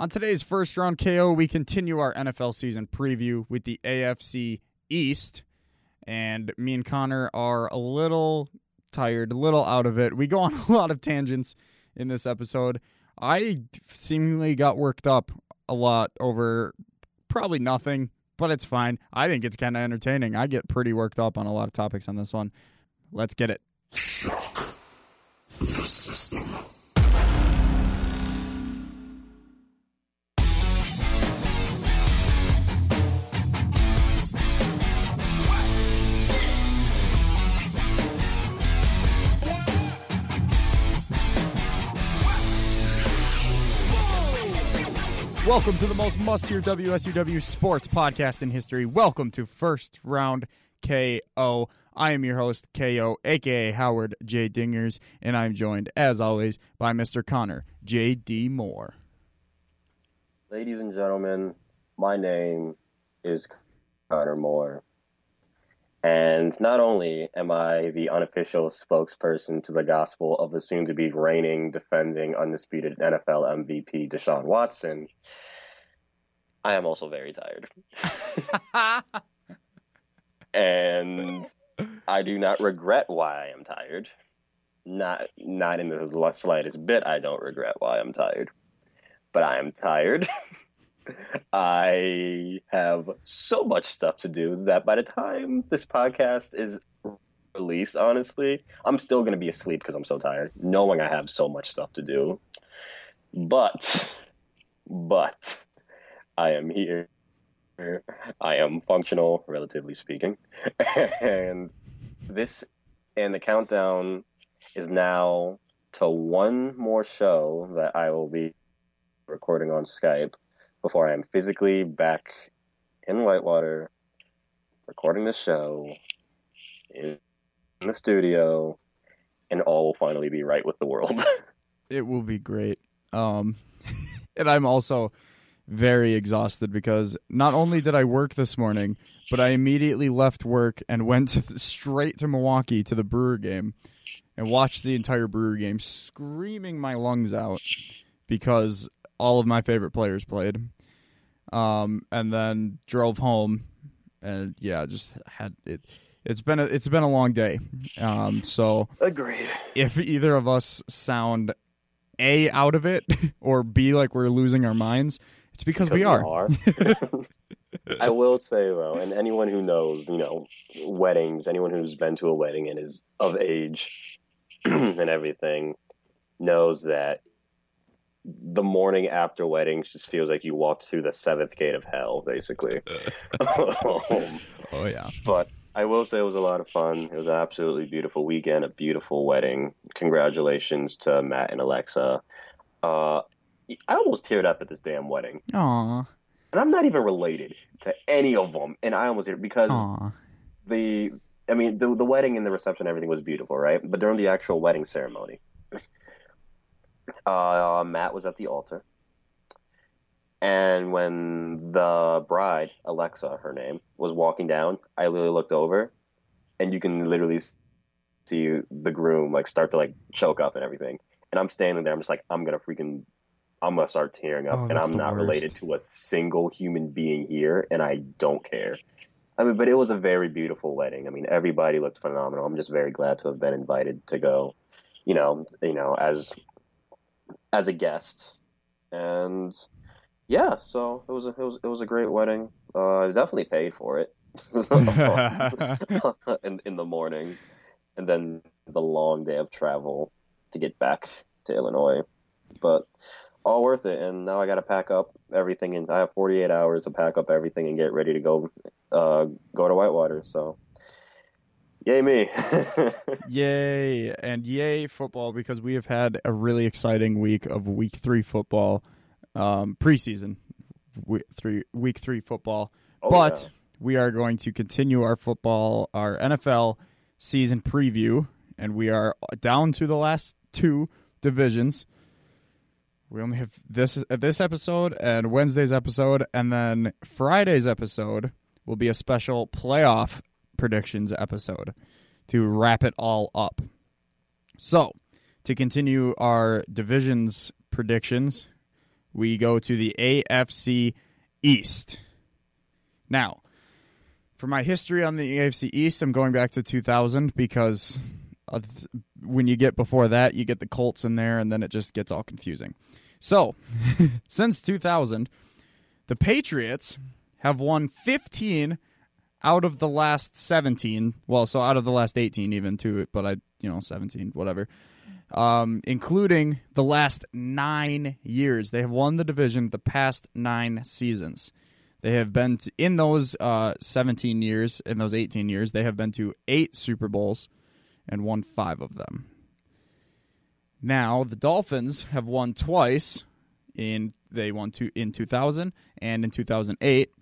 On today's first round KO, we continue our NFL season preview with the AFC East. And me and Connor are a little tired, a little out of it. We go on a lot of tangents in this episode. I seemingly got worked up a lot over probably nothing, but it's fine. I think it's kind of entertaining. I get pretty worked up on a lot of topics on this one. Let's get it. Shock the system. Welcome to the most must hear WSUW sports podcast in history. Welcome to First Round KO. I am your host, KO, aka Howard J. Dingers, and I'm joined, as always, by Mr. Connor J.D. Moore. Ladies and gentlemen, my name is Connor Moore. And not only am I the unofficial spokesperson to the gospel of the soon to be reigning, defending, undisputed NFL MVP Deshaun Watson, I am also very tired. and I do not regret why I am tired. Not not in the slightest bit I don't regret why I'm tired. But I am tired. I have so much stuff to do that by the time this podcast is released, honestly, I'm still going to be asleep because I'm so tired, knowing I have so much stuff to do. But, but, I am here. I am functional, relatively speaking. and this, and the countdown is now to one more show that I will be recording on Skype before I am physically back in Whitewater recording the show in the studio, and all will finally be right with the world. it will be great. Um, and I'm also very exhausted because not only did I work this morning, but I immediately left work and went to, straight to Milwaukee to the Brewer game and watched the entire Brewer game, screaming my lungs out because all of my favorite players played. Um, and then drove home, and yeah, just had it. It's been a it's been a long day. Um, so agreed. If either of us sound a out of it or b like we're losing our minds, it's because, because we are. are. I will say though, and anyone who knows, you know, weddings, anyone who's been to a wedding and is of age and everything, knows that the morning after weddings just feels like you walked through the seventh gate of hell, basically. um, oh yeah. But I will say it was a lot of fun. It was an absolutely beautiful weekend, a beautiful wedding. Congratulations to Matt and Alexa. Uh, I almost teared up at this damn wedding. Aww. And I'm not even related to any of them, and I almost teared because Aww. the I mean the the wedding and the reception everything was beautiful, right? But during the actual wedding ceremony, uh, Matt was at the altar. And when the bride, Alexa, her name, was walking down, I literally looked over, and you can literally see the groom like start to like choke up and everything. And I'm standing there, I'm just like, I'm gonna freaking, I'm gonna start tearing up, oh, and I'm not worst. related to a single human being here, and I don't care. I mean, but it was a very beautiful wedding. I mean, everybody looked phenomenal. I'm just very glad to have been invited to go. You know, you know, as as a guest, and yeah, so it was a, it was it was a great wedding. Uh, I definitely paid for it in in the morning, and then the long day of travel to get back to Illinois, but all worth it. And now I got to pack up everything, and I have 48 hours to pack up everything and get ready to go uh, go to Whitewater. So Yay me. yay. And yay football because we have had a really exciting week of week three football, um, preseason week three, week three football. Oh, but yeah. we are going to continue our football, our NFL season preview, and we are down to the last two divisions. We only have this this episode and Wednesday's episode, and then Friday's episode will be a special playoff predictions episode to wrap it all up. So, to continue our divisions predictions, we go to the AFC East. Now, for my history on the AFC East, I'm going back to 2000 because when you get before that, you get the Colts in there, and then it just gets all confusing. So, since 2000, the Patriots have won 15 out of the last 17. Well, so out of the last 18, even to it, but I, you know, 17, whatever. Um, including the last nine years. They have won the division the past nine seasons. They have been to, in those uh, 17 years, in those 18 years, they have been to eight Super Bowls and won five of them. Now the Dolphins have won twice. In they won two in 2000 and in 2008,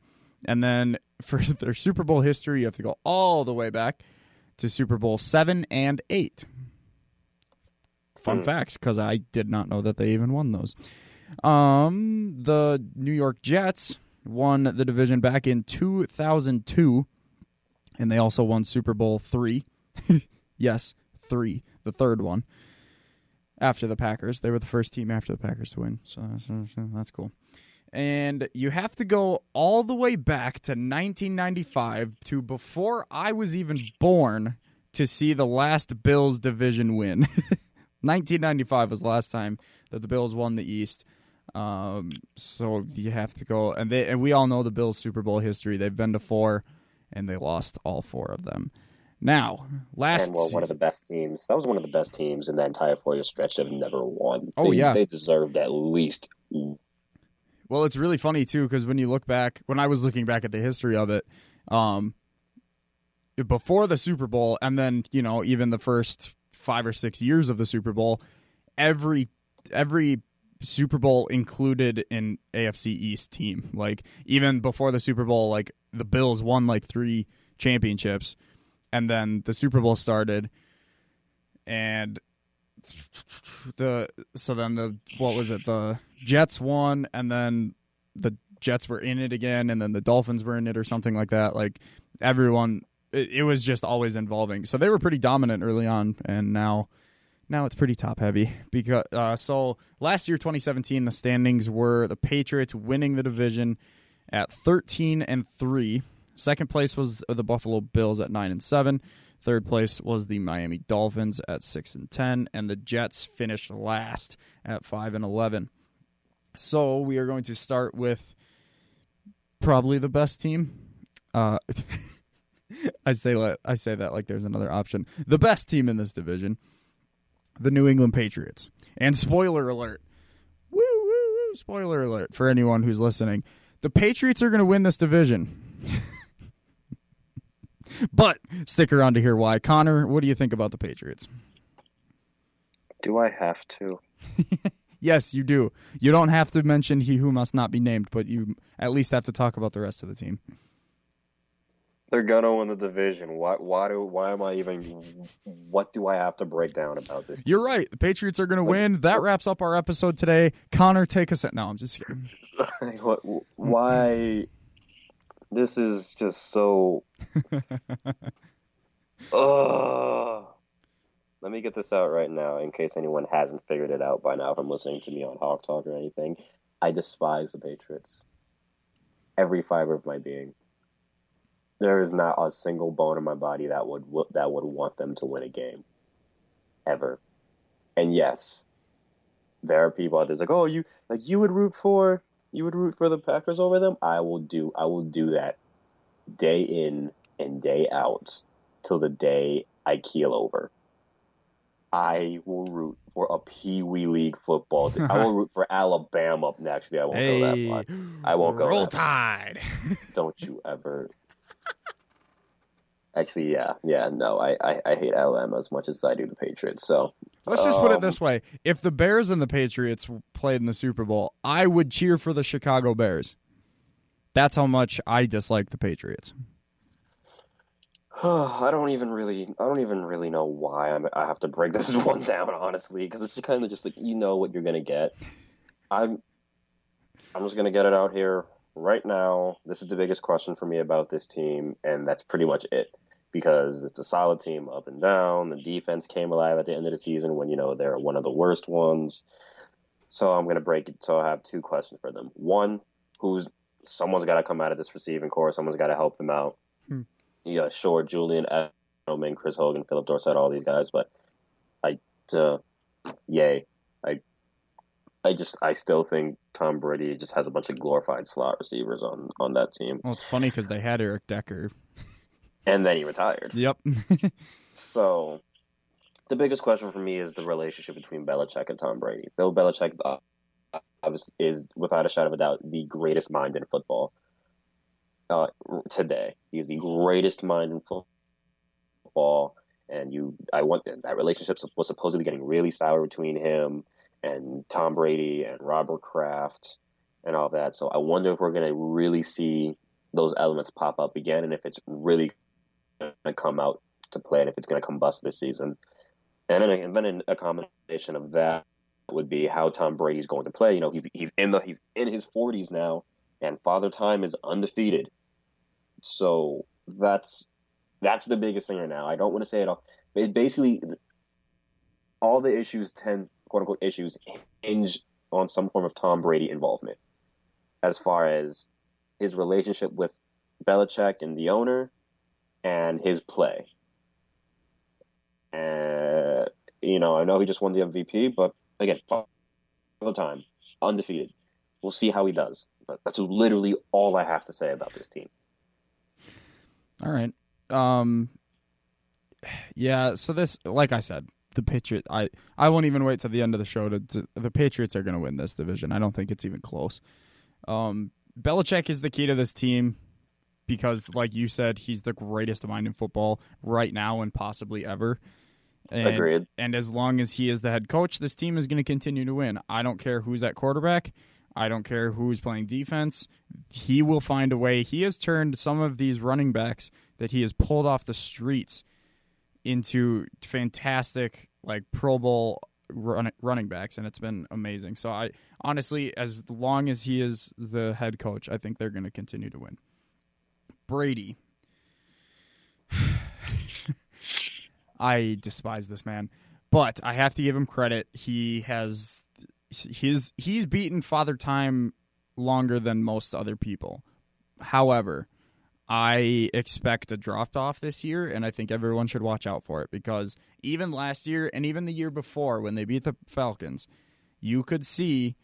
and then for their Super Bowl history, you have to go all the way back to Super Bowl seven and eight. Fun mm. facts, because I did not know that they even won those. Um, the New York Jets won the division back in 2002, and they also won Super Bowl three. yes, three, the third one after the Packers. They were the first team after the Packers to win, so, so, so that's cool. And you have to go all the way back to 1995 to before I was even born to see the last Bills division win. 1995 was the last time that the Bills won the East. Um, so you have to go, and they and we all know the Bills' Super Bowl history. They've been to four, and they lost all four of them. Now, last and well, one of the best teams. That was one of the best teams in that entire four-year stretch that have never won. Oh they, yeah, they deserved at least. Well, it's really funny too because when you look back, when I was looking back at the history of it, um, before the Super Bowl, and then you know even the first five or six years of the Super Bowl, every every Super Bowl included an AFC East team. Like even before the Super Bowl, like the Bills won like three championships and then the Super Bowl started, and the so then the what was it the Jets won, and then the Jets were in it again, and then the Dolphins were in it or something like that. Like everyone, it, it was just always involving. So they were pretty dominant early on, and now now it's pretty top heavy because uh, so last year 2017 the standings were the Patriots winning the division at 13 and 3 Second place was the Buffalo Bills at nine and seven. Third place was the Miami Dolphins at six and ten, and the Jets finished last at five and eleven. So we are going to start with probably the best team. Uh, I say I say that like there's another option. The best team in this division, the New England Patriots. And spoiler alert, woo woo woo! Spoiler alert for anyone who's listening: the Patriots are going to win this division. but stick around to hear why. Connor, what do you think about the Patriots? Do I have to? yes, you do. You don't have to mention he who must not be named, but you at least have to talk about the rest of the team. They're gonna win the division. Why? Why do? Why am I even? What do I have to break down about this? You're right. The Patriots are gonna like, win. That wraps up our episode today. Connor, take us. No, I'm just kidding. why? This is just so. Ugh. Let me get this out right now in case anyone hasn't figured it out by now from listening to me on Hawk Talk or anything. I despise the Patriots. Every fiber of my being. There is not a single bone in my body that would that would want them to win a game. Ever. And yes, there are people out there like, oh, you like you would root for you would root for the Packers over them, I will do I will do that day in and day out till the day I keel over. I will root for a Pee Wee League football team. I will root for Alabama. Actually, I won't hey, go that far. I won't go. Roll Tide. Don't you ever. Actually, yeah, yeah, no, I, I, I hate Alabama as much as I do the Patriots. So let's just um, put it um, this way: if the Bears and the Patriots played in the Super Bowl, I would cheer for the Chicago Bears. That's how much I dislike the Patriots. I don't even really, I don't even really know why I'm, I have to break this one down, honestly, because it's kind of just like you know what you're gonna get. I'm, I'm just gonna get it out here right now. This is the biggest question for me about this team, and that's pretty much it because it's a solid team up and down. The defense came alive at the end of the season when you know they're one of the worst ones. So I'm gonna break it. So I have two questions for them. One, who's someone's got to come out of this receiving core. Someone's got to help them out. Hmm. Yeah, sure, Julian Edelman, Chris Hogan, Philip Dorsett, all these guys, but I, uh, yay, I, I just I still think Tom Brady just has a bunch of glorified slot receivers on on that team. Well, it's funny because they had Eric Decker. And then he retired. Yep. so, the biggest question for me is the relationship between Belichick and Tom Brady. Bill Belichick uh, is, without a shadow of a doubt, the greatest mind in football uh, today. He's the greatest mind in football, and you, I want that relationship was supposedly getting really sour between him and Tom Brady and Robert Kraft and all that. So I wonder if we're going to really see those elements pop up again, and if it's really to come out to play, and if it's going to come bust this season. And then, and then a combination of that would be how Tom Brady's going to play. You know, he's he's in the he's in his 40s now, and Father Time is undefeated. So that's that's the biggest thing right now. I don't want to say it all. But basically, all the issues tend quote unquote issues hinge on some form of Tom Brady involvement, as far as his relationship with Belichick and the owner, and his play. And you know, I know he just won the MVP, but again, all the time, undefeated. We'll see how he does. But that's literally all I have to say about this team. All right. Um. Yeah. So this, like I said, the Patriots. I I won't even wait till the end of the show to. to the Patriots are going to win this division. I don't think it's even close. Um. Belichick is the key to this team because, like you said, he's the greatest mind in football right now and possibly ever. And, Agreed. And as long as he is the head coach, this team is going to continue to win. I don't care who's at quarterback. I don't care who's playing defense. He will find a way. He has turned some of these running backs that he has pulled off the streets into fantastic, like Pro Bowl run, running backs, and it's been amazing. So I honestly, as long as he is the head coach, I think they're going to continue to win. Brady. I despise this man, but I have to give him credit. He has his he's beaten Father Time longer than most other people. However, I expect a drop off this year, and I think everyone should watch out for it because even last year and even the year before when they beat the Falcons, you could see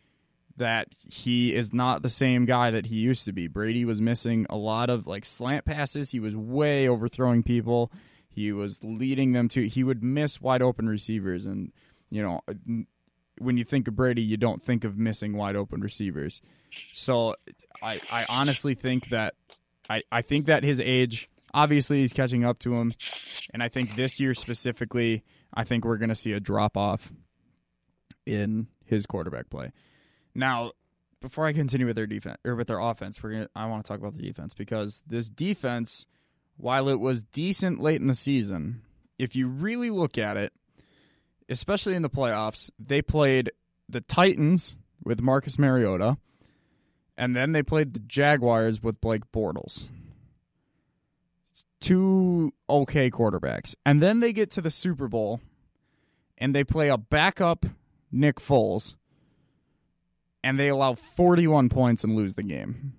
that he is not the same guy that he used to be. Brady was missing a lot of like slant passes. He was way overthrowing people. He was leading them to. He would miss wide open receivers, and you know, when you think of Brady, you don't think of missing wide open receivers. So, I I honestly think that I I think that his age obviously he's catching up to him, and I think this year specifically, I think we're going to see a drop off in his quarterback play. Now, before I continue with their defense or with their offense, we're gonna I want to talk about the defense because this defense while it was decent late in the season, if you really look at it, especially in the playoffs, they played the Titans with Marcus Mariota, and then they played the Jaguars with Blake Bortles. Two okay quarterbacks. And then they get to the Super Bowl and they play a backup Nick Foles and they allow 41 points and lose the game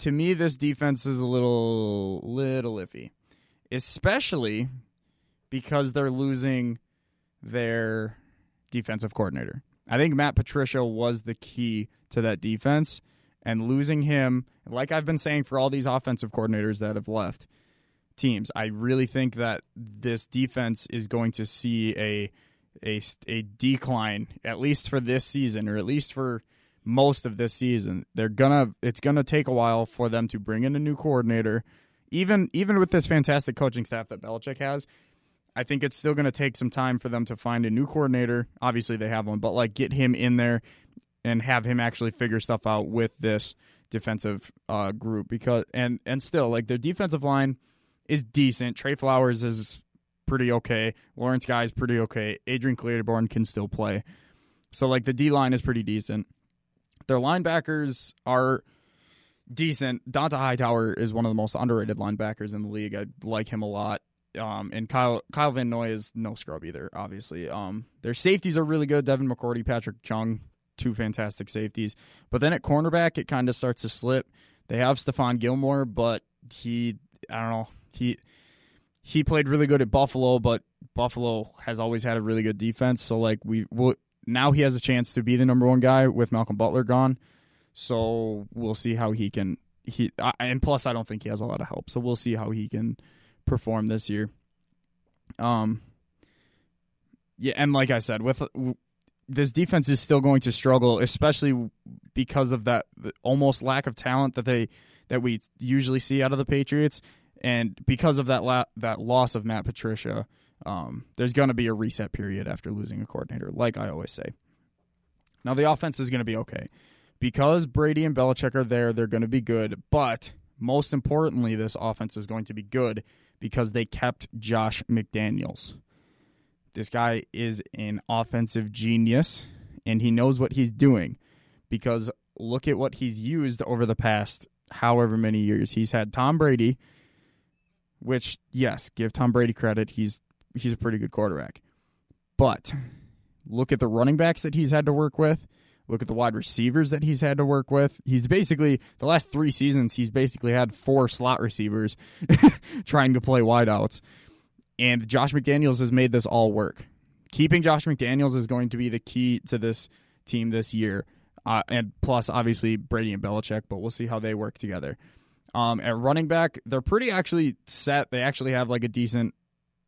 to me, this defense is a little little iffy, especially because they're losing their defensive coordinator. I think Matt Patricia was the key to that defense, and losing him, like I've been saying for all these offensive coordinators that have left teams, I really think that this defense is going to see a a a decline at least for this season, or at least for most of this season. They're gonna it's gonna take a while for them to bring in a new coordinator. Even even with this fantastic coaching staff that Belichick has, I think it's still gonna take some time for them to find a new coordinator. Obviously they have one, but like get him in there and have him actually figure stuff out with this defensive uh, group because and and still like their defensive line is decent. Trey Flowers is pretty okay. Lawrence Guy is pretty okay. Adrian Clayborn can still play. So like the D line is pretty decent. Their linebackers are decent. Dont'a Hightower is one of the most underrated linebackers in the league. I like him a lot. Um, and Kyle Kyle Van Noy is no scrub either. Obviously, um, their safeties are really good. Devin McCourty, Patrick Chung, two fantastic safeties. But then at cornerback, it kind of starts to slip. They have Stephon Gilmore, but he, I don't know, he he played really good at Buffalo, but Buffalo has always had a really good defense. So like we will now he has a chance to be the number one guy with Malcolm Butler gone. So we'll see how he can he and plus I don't think he has a lot of help. So we'll see how he can perform this year. Um yeah, and like I said, with this defense is still going to struggle, especially because of that almost lack of talent that they that we usually see out of the Patriots, and because of that la- that loss of Matt Patricia, um, there's going to be a reset period after losing a coordinator, like I always say. Now the offense is going to be okay because Brady and Belichick are there. They're going to be good, but most importantly, this offense is going to be good because they kept Josh McDaniels. This guy is an offensive genius and he knows what he's doing because look at what he's used over the past however many years. He's had Tom Brady, which yes, give Tom Brady credit. He's he's a pretty good quarterback. But look at the running backs that he's had to work with. Look at the wide receivers that he's had to work with. He's basically the last three seasons. He's basically had four slot receivers trying to play wideouts, and Josh McDaniels has made this all work. Keeping Josh McDaniels is going to be the key to this team this year, uh, and plus obviously Brady and Belichick. But we'll see how they work together. Um, at running back, they're pretty actually set. They actually have like a decent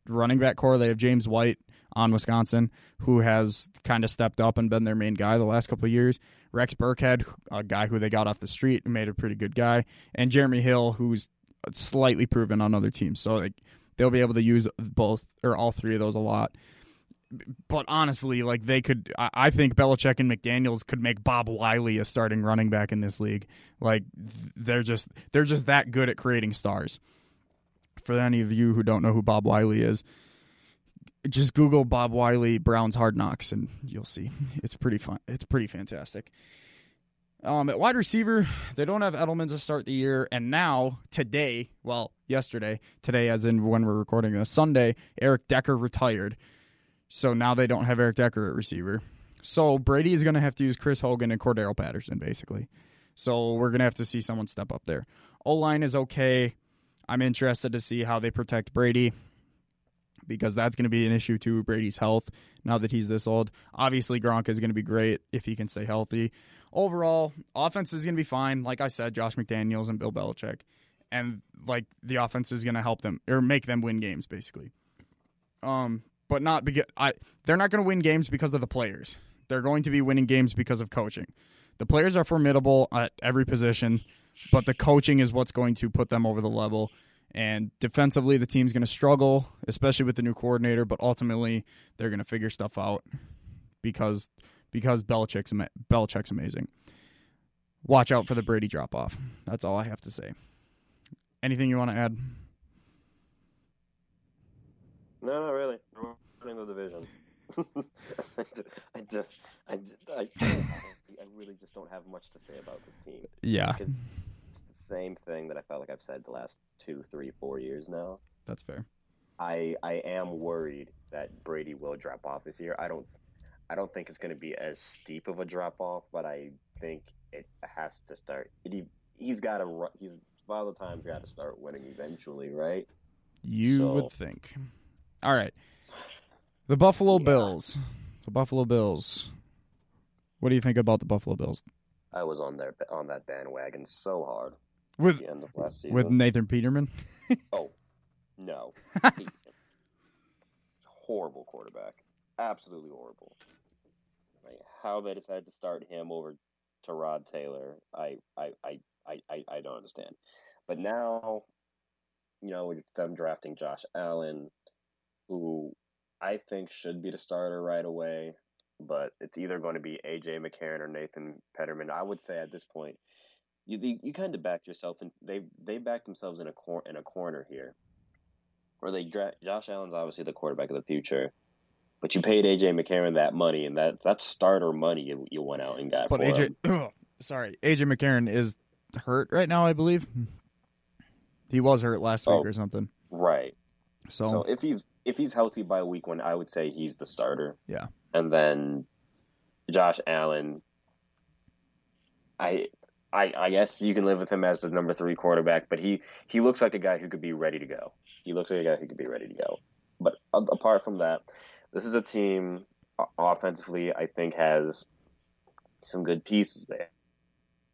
running back core. They have James White on Wisconsin, who has kind of stepped up and been their main guy the last couple of years. Rex Burkhead, a guy who they got off the street and made a pretty good guy, and Jeremy Hill, who's slightly proven on other teams. So like, they'll be able to use both or all three of those a lot. But honestly, like they could, I think Belichick and McDaniels could make Bob Wylie a starting running back in this league. Like they're just they're just that good at creating stars. For any of you who don't know who Bob Wylie is, just Google Bob Wylie Browns Hard Knocks and you'll see. It's pretty fun. It's pretty fantastic. Um, at wide receiver, they don't have Edelman to start the year, and now today, well, yesterday, today as in when we're recording this Sunday, Eric Decker retired, so now they don't have Eric Decker at receiver. So Brady is going to have to use Chris Hogan and Cordarrelle Patterson basically. So we're going to have to see someone step up there. O line is okay. I'm interested to see how they protect Brady because that's going to be an issue to Brady's health now that he's this old. Obviously, Gronk is going to be great if he can stay healthy. Overall, offense is going to be fine. Like I said, Josh McDaniels and Bill Belichick. And like the offense is going to help them or make them win games basically. Um, but not because I they're not going to win games because of the players. They're going to be winning games because of coaching. The players are formidable at every position, but the coaching is what's going to put them over the level and defensively, the team's going to struggle, especially with the new coordinator. But ultimately, they're going to figure stuff out because because Belichick's Belichick's amazing. Watch out for the Brady drop off. That's all I have to say. Anything you want to add? No, not really. We're winning the division. I, I, I, I, really just don't have much to say about this team. Yeah It's the same thing that I felt like I've said the last two, three, four years now. That's fair. I I am worried that Brady will drop off this year. I don't I don't think it's going to be as steep of a drop off, but I think it has to start. It, he's got to he's Father Time's got to start winning eventually, right? You so, would think. All right. The Buffalo yeah. Bills. The Buffalo Bills. What do you think about the Buffalo Bills? I was on there on that bandwagon so hard with with Nathan Peterman. oh no, horrible quarterback, absolutely horrible. Like, how they decided to start him over Tyrod Taylor, I I, I, I, I don't understand. But now, you know, with them drafting Josh Allen, who I think should be the starter right away, but it's either going to be AJ McCarron or Nathan Peterman. I would say at this point, you you, you kind of backed yourself and they they backed themselves in a cor- in a corner here, where they dra- Josh Allen's obviously the quarterback of the future, but you paid AJ McCarron that money and that that's starter money you, you went out and got. But AJ, sorry, AJ McCarron is hurt right now, I believe. He was hurt last oh, week oh, or something. Right. So, So if he's if he's healthy by week one, I would say he's the starter. Yeah. And then Josh Allen, I I I guess you can live with him as the number three quarterback, but he he looks like a guy who could be ready to go. He looks like a guy who could be ready to go. But apart from that, this is a team offensively I think has some good pieces there.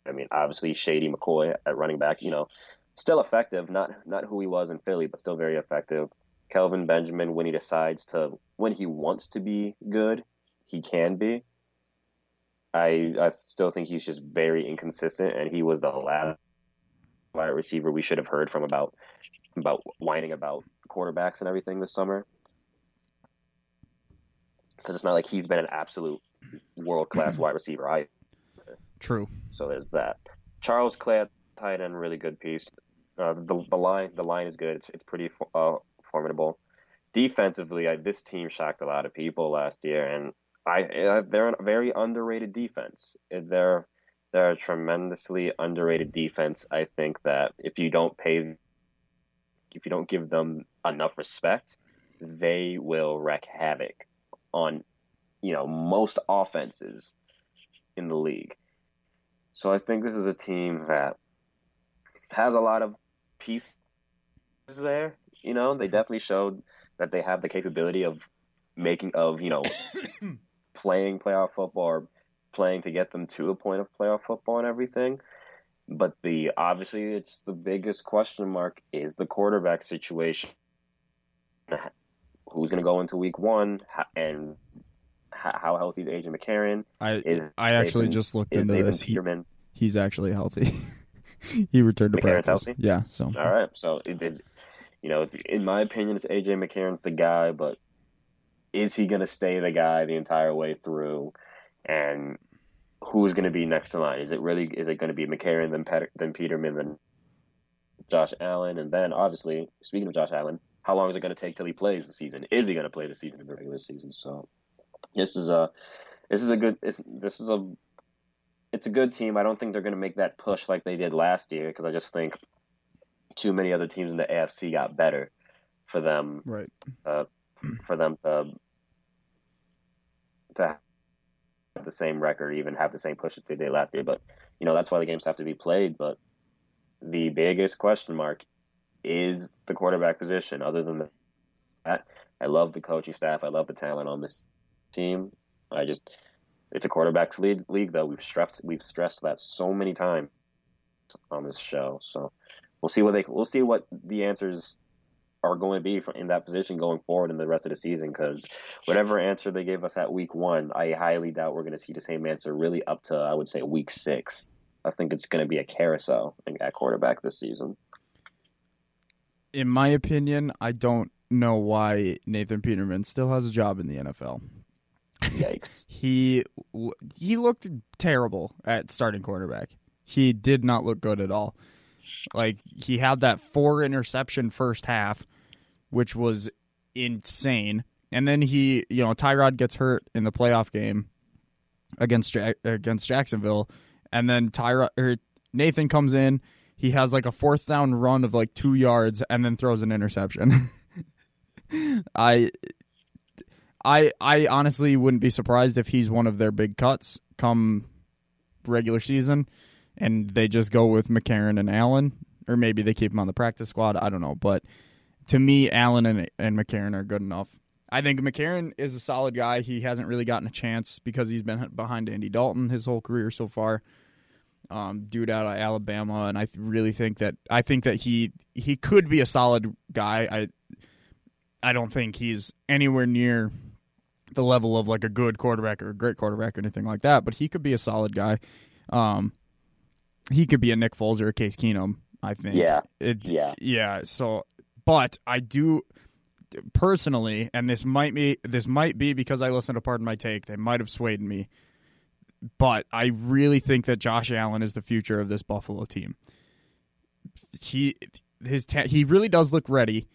I mean, obviously Shady McCoy at running back, you know, still effective, not not who he was in Philly, but still very effective. Kelvin Benjamin, when he decides to, when he wants to be good, he can be. I I still think he's just very inconsistent, and he was the last wide receiver we should have heard from about about whining about quarterbacks and everything this summer. Because it's not like he's been an absolute world class wide receiver. I true. so there's that. Charles Clay, tight end, really good piece. Uh, the the line the line is good. It's it's pretty uh, formidable. Defensively, I, this team shocked a lot of people last year, and I uh, they're a very underrated defense. They're they're a tremendously underrated defense. I think that if you don't pay, if you don't give them enough respect, they will wreak havoc on you know most offenses in the league. So I think this is a team that has a lot of pieces there. You know, they definitely showed that they have the capability of making of you know playing playoff football or playing to get them to a point of playoff football and everything. But the obviously it's the biggest question mark is the quarterback situation. Who's going to go into week one and how healthy is AJ McCarron? I Is I actually Nathan- just looked into Nathan this. He, he's actually healthy. he returned to McCarron's practice. healthy? Yeah. So All right. So it, it you know, it's in my opinion, it's AJ McCarron's the guy, but is he going to stay the guy the entire way through? And who's going to be next in line? Is it really? Is it going to be McCarron, then Pet- then Peterman, then Josh Allen, and then obviously, speaking of Josh Allen, how long is it going to take till he plays the season? Is he going to play the season in the regular season? So this is a this is a good this is a it's a good team. I don't think they're going to make that push like they did last year because I just think too many other teams in the AFC got better for them right. Uh, for them to to have the same record, even have the same push that they did last year. But you know that's why the games have to be played. But the biggest question mark is the quarterback position. Other than that, I love the coaching staff. I love the talent on this team. I just it's a quarterbacks league, league though. We've stressed we've stressed that so many times on this show. So we'll see what they we'll see what the answers are going to be in that position going forward in the rest of the season. Because whatever answer they gave us at week one, I highly doubt we're going to see the same answer really up to I would say week six. I think it's going to be a carousel at quarterback this season. In my opinion, I don't know why Nathan Peterman still has a job in the NFL. Yikes! He he looked terrible at starting quarterback. He did not look good at all. Like he had that four interception first half, which was insane. And then he, you know, Tyrod gets hurt in the playoff game against Jack- against Jacksonville, and then Tyrod or er, Nathan comes in. He has like a fourth down run of like two yards, and then throws an interception. I I I honestly wouldn't be surprised if he's one of their big cuts come regular season and they just go with McCarron and Allen or maybe they keep him on the practice squad, I don't know, but to me Allen and and McCarron are good enough. I think McCarron is a solid guy. He hasn't really gotten a chance because he's been behind Andy Dalton his whole career so far. Um, dude out of Alabama, and I really think that I think that he he could be a solid guy. I I don't think he's anywhere near the level of like a good quarterback or a great quarterback or anything like that, but he could be a solid guy. Um, he could be a Nick Foles or a Case Keenum. I think. Yeah. It, Yeah. Yeah. So, but I do personally, and this might be this might be because I listened to Pardon My Take. They might have swayed me, but I really think that Josh Allen is the future of this Buffalo team. He his ta- he really does look ready.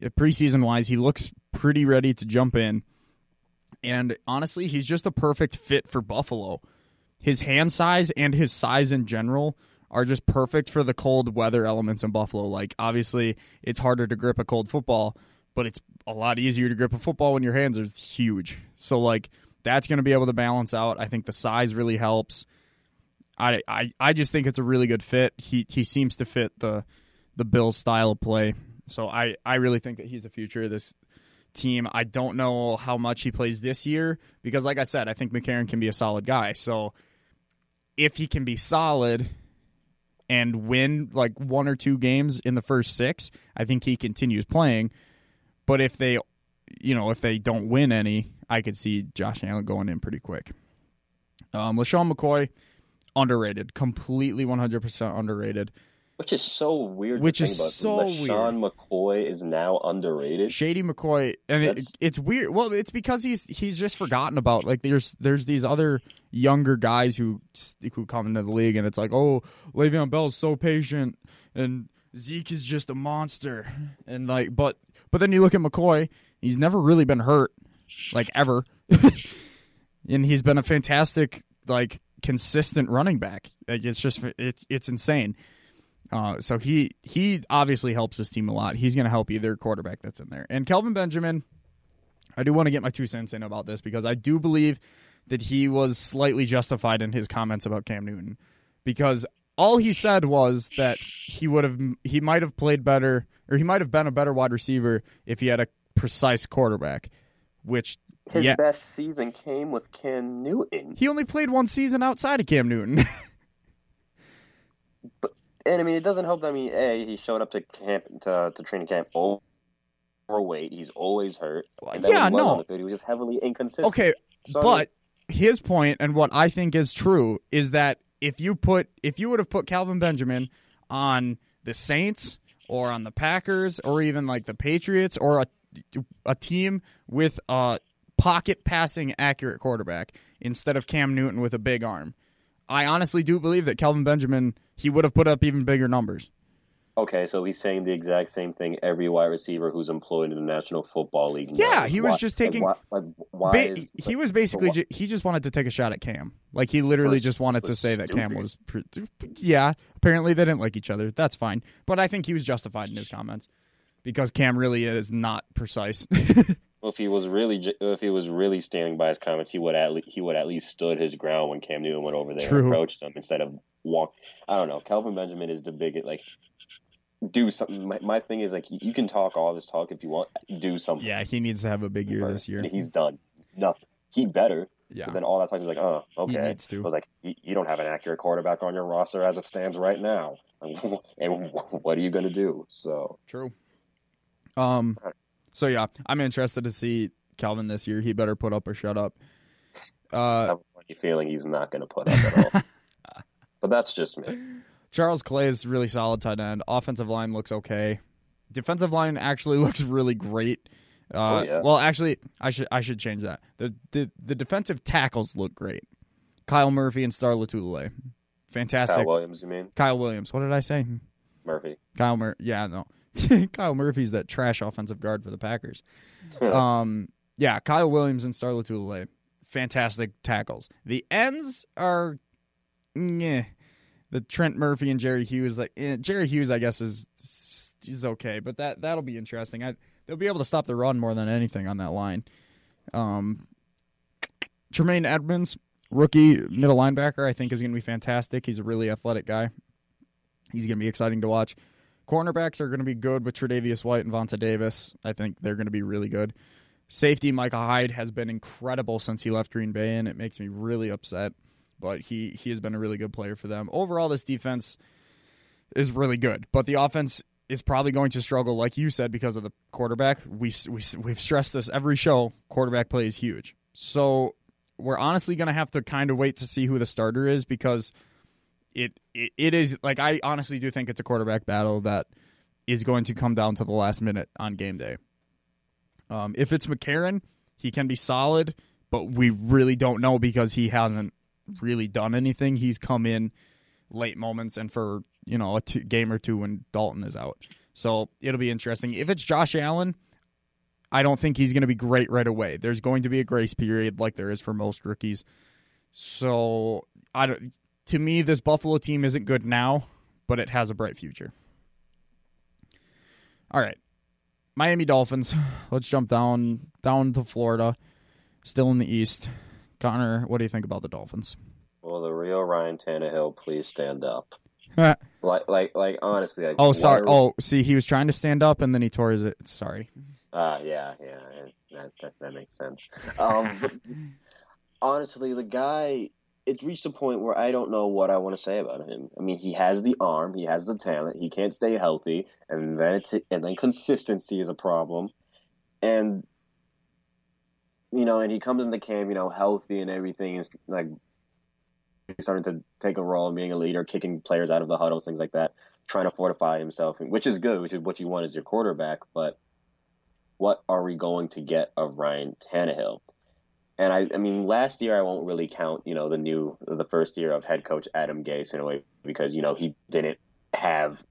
Preseason wise, he looks pretty ready to jump in. And honestly, he's just a perfect fit for Buffalo. His hand size and his size in general are just perfect for the cold weather elements in Buffalo. Like obviously, it's harder to grip a cold football, but it's a lot easier to grip a football when your hands are huge. So like that's going to be able to balance out. I think the size really helps. I, I I just think it's a really good fit. He he seems to fit the the Bills style of play. So I I really think that he's the future of this team. I don't know how much he plays this year because like I said, I think McCarron can be a solid guy. So if he can be solid and win like one or two games in the first 6, I think he continues playing. But if they you know, if they don't win any, I could see Josh Allen going in pretty quick. Um, LeSean McCoy, underrated, completely 100% underrated. Which is so weird. Which is so weird. Sean McCoy is now underrated. Shady McCoy, and it, it's weird. Well, it's because he's he's just forgotten about. Like there's there's these other younger guys who who come into the league, and it's like, oh, Le'Veon Bell's so patient, and Zeke is just a monster, and like, but but then you look at McCoy, he's never really been hurt, like ever, and he's been a fantastic like consistent running back. Like, it's just it's it's insane. Uh, so he he obviously helps this team a lot. He's going to help either quarterback that's in there. And Kelvin Benjamin, I do want to get my two cents in about this because I do believe that he was slightly justified in his comments about Cam Newton because all he said was that he would have he might have played better or he might have been a better wide receiver if he had a precise quarterback, which His yeah, best season came with Cam Newton. he only played one season outside of Cam Newton. And I mean, it doesn't help that I mean, a he showed up to camp to, to training camp overweight. He's always hurt. And yeah, he no. on the field, he was just heavily inconsistent. Okay, So, but his point and what I think is true is that if you put if you would have put Calvin Benjamin on the Saints or on the Packers or even like the Patriots or a a team with a pocket passing accurate quarterback instead of Cam Newton with a big arm, I honestly do believe that Calvin Benjamin he would have put up even bigger numbers. okay, so he's saying the exact same thing every wide receiver who's employed in the National Football League. Yeah, knows. he was Why- just like, taking- why, like, why Ba- is, he like, was basically ju- he just wanted to take a shot at Cam. Like he literally just wanted to say that Cam was pre- yeah, apparently they didn't like each other. That's fine. But I think he was justified in his comments because Cam really is not precise. if he was really j- if he was really standing by his comments, he would at le- he would at least stood his ground when Cam Newton went over there True. and approached him instead of walk. I don't know. Calvin Benjamin is the biggest like. Do something. My, my thing is like you can talk all this talk if you want. Do something. yeah, he needs to have a big year this year. He's done nothing. He better. Yeah. Because then all that time he's like, oh, He okay. needs to. I was like, you don't have an accurate quarterback on your roster as it stands right now. and what are you going to do? So, True. Um so yeah, I'm interested to see Calvin this year. He better put up or shut up. I Uh have a funny feeling he's not going to put up at all. but that's just me. Charles Clay is really solid tight end. Offensive line looks okay. Defensive line actually looks really great. Uh, Oh, yeah. Well, actually, I should I should change that. The, the the defensive tackles look great. Kyle Murphy and Star Lotulelei, fantastic. Kyle Williams, you mean? Kyle Williams. What did I say? Murphy. Kyle Mur. Yeah, no. Kyle Murphy's that trash offensive guard for the Packers. um, yeah, Kyle Williams and Star Lotulelei, fantastic tackles. The ends are, yeah. The Trent Murphy and Jerry Hughes, like eh, Jerry Hughes, I guess is is okay, but that that'll be interesting. I, they'll be able to stop the run more than anything on that line. Um, Tremaine Edmunds, rookie middle linebacker, I think is going to be fantastic. He's a really athletic guy. He's going to be exciting to watch. Cornerbacks are going to be good with Tre'Davious White and Vontae Davis. I think they're going to be really good. Safety Micah Hyde has been incredible since he left Green Bay, and it makes me really upset. But he he has been a really good player for them. Overall, this defense is really good, but the offense is probably going to struggle, like you said, because of the quarterback. We we we've stressed this every show. Quarterback play is huge, so we're honestly going to have to kind of wait to see who the starter is because it, it it is like I honestly do think it's a quarterback battle that is going to come down to the last minute on game day. Um, if it's McCarron, he can be solid, but we really don't know because he hasn't really done anything. He's come in late moments and for you know a game or two when Dalton is out. So it'll be interesting. If it's Josh Allen, I don't think he's going to be great right away. There's going to be a grace period like there is for most rookies. So I don't. To me, this Buffalo team isn't good now, but it has a bright future. All right. Miami Dolphins. Let's jump down down to Florida, still in the East. Connor, what do you think about the Dolphins? Well, the real Ryan Tannehill, please stand up. like, like, like, honestly. Like, oh, sorry. Oh, see, he was trying to stand up and then he tore his. It. Sorry. Uh, yeah, yeah, that, that, that makes sense. Um, honestly, the guy, it's reached a point where I don't know what I want to say about him. I mean, he has the arm, he has the talent, he can't stay healthy, and then it's and then consistency is a problem, and you know, and he comes into camp, you know, healthy and everything is like he's starting to take a role in being a leader, kicking players out of the huddle, things like that, trying to fortify himself, which is good, which is what you want as your quarterback, but what are we going to get of Ryan Tannehill? And I, I mean, last year I won't really count, you know, the new, the first year of head coach Adam Gase in a way because you know he didn't have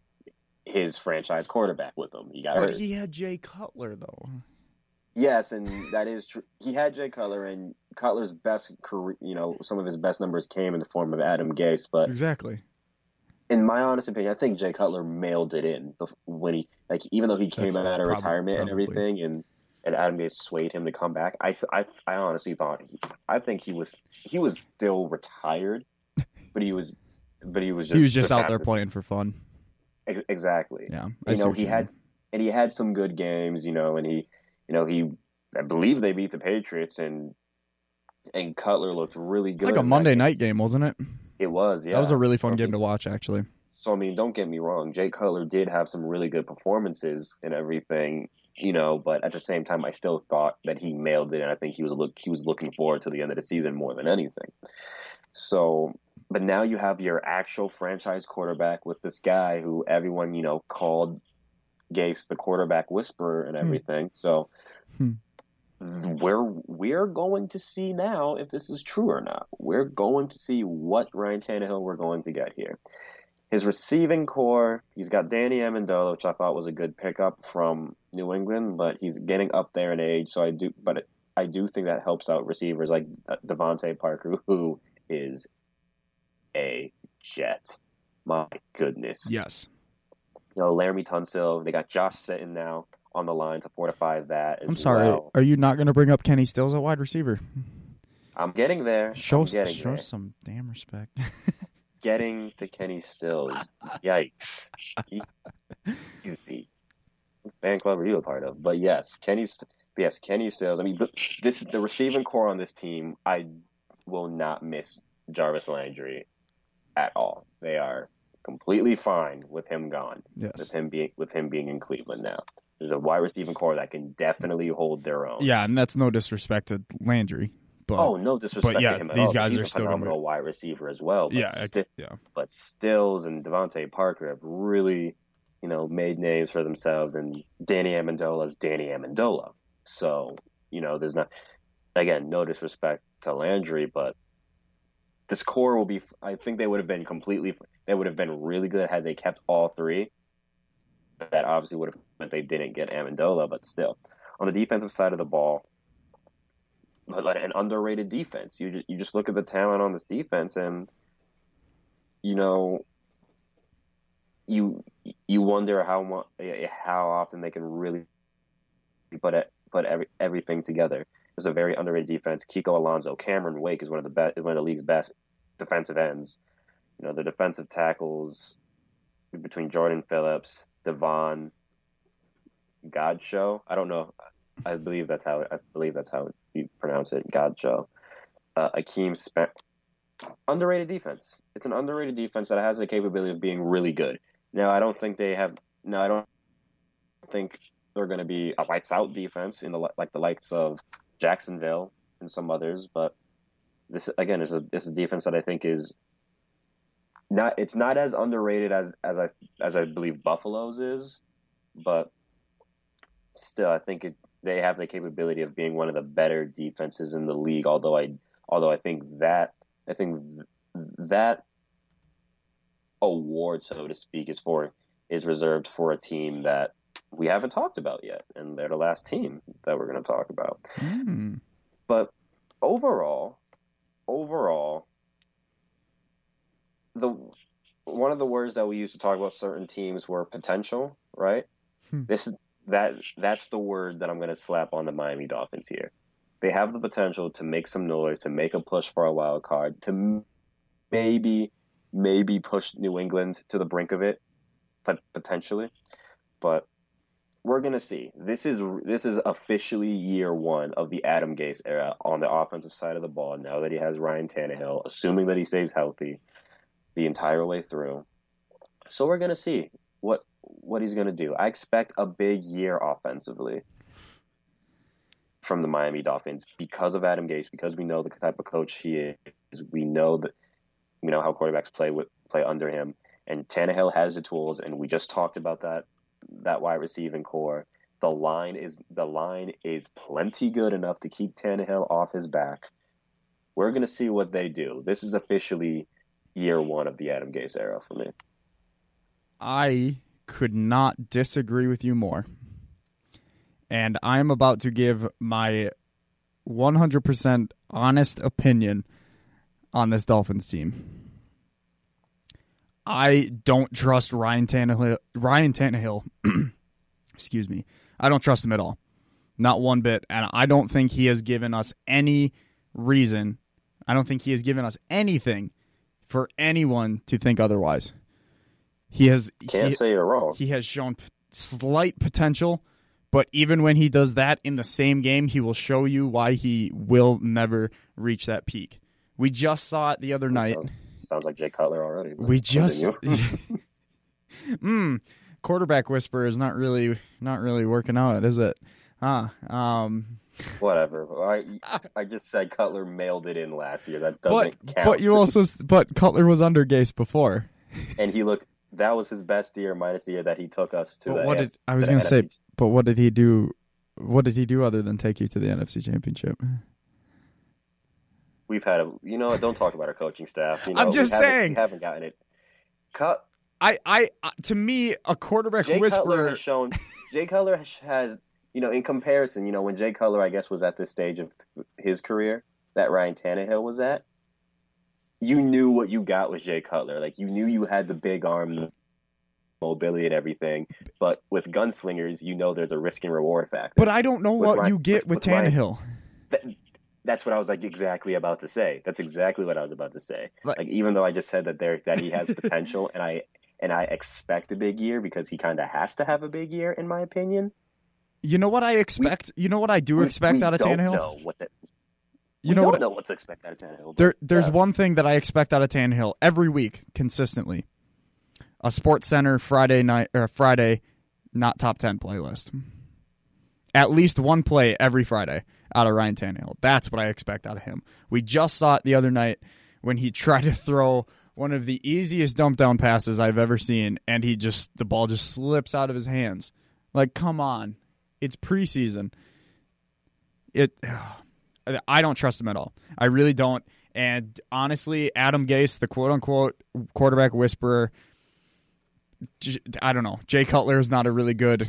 his franchise quarterback with him. He got But hurt. he had Jay Cutler though. Yes, and that is true. He had Jay Cutler, and Cutler's best career, you know, some of his best numbers came in the form of Adam Gase. But Exactly. in my honest opinion, I think Jay Cutler mailed it in when he, like, even though he came That's out of prob- retirement and everything, and and Adam Gase swayed him to come back. I, I, I honestly thought, he, I think he was, he was still retired, but he was, but he was just, he was just out there playing for fun. Exactly Yeah. I you know he had and he had some good games you know and he you know he i believe they beat the patriots and and cutler looked really good. It's like a Monday game. night game, wasn't it? it was yeah That was a really fun I game to watch, actually. so i mean don't get me wrong jay cutler did have some really good performances and everything you know but at the same time i still thought that he mailed it and i think he was look he was looking forward to the end of the season more than anything so but now you have your actual franchise quarterback with this guy who everyone you know called Gase the quarterback whisperer and Hmm. everything. So Hmm. we're we're going to see now if this is true or not. We're going to see what Ryan Tannehill we're going to get here. His receiving core, he's got Danny Amendola, which I thought was a good pickup from New England, but he's getting up there in age, so I do, but I do think that helps out receivers like DeVante Parker, who is a jet. My goodness. Yes. You know, Laremy Tunsil. They got Josh Sitton now on the line to fortify that. I'm sorry. well. Are you not going to bring up Kenny Stills at wide receiver? I'm getting there. Show getting show there. some damn respect. Getting to Kenny Stills. Yikes. Easy. Fan club are you a part of? But yes, Kenny. Yes, Kenny Stills. I mean, this the receiving core on this team. I will not miss Jarvis Landry at all. They are completely fine with him gone. yes. with him being with him being in Cleveland now. There's a wide receiving core that can definitely hold their own. Yeah, and that's no disrespect to Landry, but Oh no disrespect but yeah, to him at these all. guys He's are a still gonna be- phenomenal wide receiver as well. But, yeah, sti- yeah. but Stills and DeVante Parker have really, you know, made names for themselves. And Danny Amendola is Danny Amendola. So you know, there's not again no disrespect to Landry, but this core will be. I think they would have been completely. They would have been really good had they kept all three. That obviously would have meant they didn't get Amendola, but still, on the defensive side of the ball, an underrated defense. You just, you just look at the talent on this defense, and you know, you you wonder how much how often they can really put it, put every, everything together. It's a very underrated defense. Kiko Alonso, Cameron Wake is one of the best, one of the league's best defensive ends. You know, the defensive tackles between Jordan Phillips, Devon, Godchaux. I don't know. I believe that's how I believe that's how you pronounce it. Godchaux. Uh, Akeem Spen Underrated defense. It's an underrated defense that has the capability of being really good. Now, I don't think they have. No, I don't think they're going to be a lights out defense in the like the likes of Jacksonville and some others. But this again is a it's a defense that I think is not. It's not as underrated as as I as I believe Buffalo's is, but still, I think it, they have the capability of being one of the better defenses in the league. Although I although I think that I think th- that award, so to speak, is for is reserved for a team that we haven't talked about yet, and they're the last team that we're going to talk about. Mm. But overall, overall, the one of the words that we use to talk about certain teams were potential, right? Hmm. This is that that's the word that I'm going to slap on the Miami Dolphins here. They have the potential to make some noise, to make a push for a wild card, to maybe maybe push New England to the brink of it, but potentially. But we're gonna see. This is this is officially year one of the Adam Gase era on the offensive side of the ball. Now that he has Ryan Tannehill, assuming that he stays healthy the entire way through. So we're gonna see what what he's gonna do. I expect a big year offensively from the Miami Dolphins because of Adam Gase, because we know the type of coach he is. We know that we know how quarterbacks play with play under him, and Tannehill has the tools, and we just talked about that that wide receiving core. The line is the line is plenty good enough to keep Tannehill off his back. We're gonna see what they do. This is officially year one of the Adam Gase era for me. I could not disagree with you more. And I'm about to give my 100% honest opinion on this Dolphins team. I don't trust Ryan Tannehill. Ryan Tannehill, excuse me. I don't trust him at all, not one bit, and I don't think he has given us any reason. I don't think he has given us anything for anyone to think otherwise. He has can't he, say you're wrong. He has shown slight potential, but even when he does that in the same game, he will show you why he will never reach that peak. We just saw it the other night. Sounds, sounds like Jay Cutler already. We just mm, quarterback whisper is not really not really working out, is it? Huh. Um whatever. I I just said Cutler mailed it in last year. That doesn't but, count. But you also but Cutler was under Gase before. and he looked that was his best year minus the year that he took us to but what AFC, did I was going to say but what did he do what did he do other than take you to the NFC championship? We've had a you know don't talk about our coaching staff. You know, I'm we just haven't- saying. we haven't gotten it. Cut. I, I, uh, to me, a quarterback Jay Cutler whisperer. has shown. Jay Cutler has- you know in comparison. You know when Jay Cutler I guess was at this stage of his career that Ryan Tannehill was at. You knew what you got with Jay Cutler. Like you knew you had the big arm, the mobility, and everything. But with gunslingers, you know there's a risk and reward factor. But I don't know With what Ryan- you get with with- Ryan- Tannehill. That, that's what I was like exactly about to say. That's exactly what I was about to say. Like- Like, even though I just said that there that he has potential, and I and I expect a big year because he kind of has to have a big year, in my opinion. You know what I expect? you know what I do We- expect we out of don't Tannehill? Know what the, You we know don't what? know what to expect out of Tannehill. There, there's yeah. one thing that I expect out of Tannehill every week, consistently: a Sports Center Friday night or Friday, not top ten playlist. At least one play every Friday out of Ryan Tannehill. That's what I expect out of him. We just saw it the other night when he tried to throw one of the easiest dump down passes I've ever seen, and he just the ball just slips out of his hands. Like, come on, it's preseason. It. I don't trust him at all. I really don't. And honestly, Adam Gase, the quote unquote quarterback whisperer, I don't know. Jay Cutler is not a really good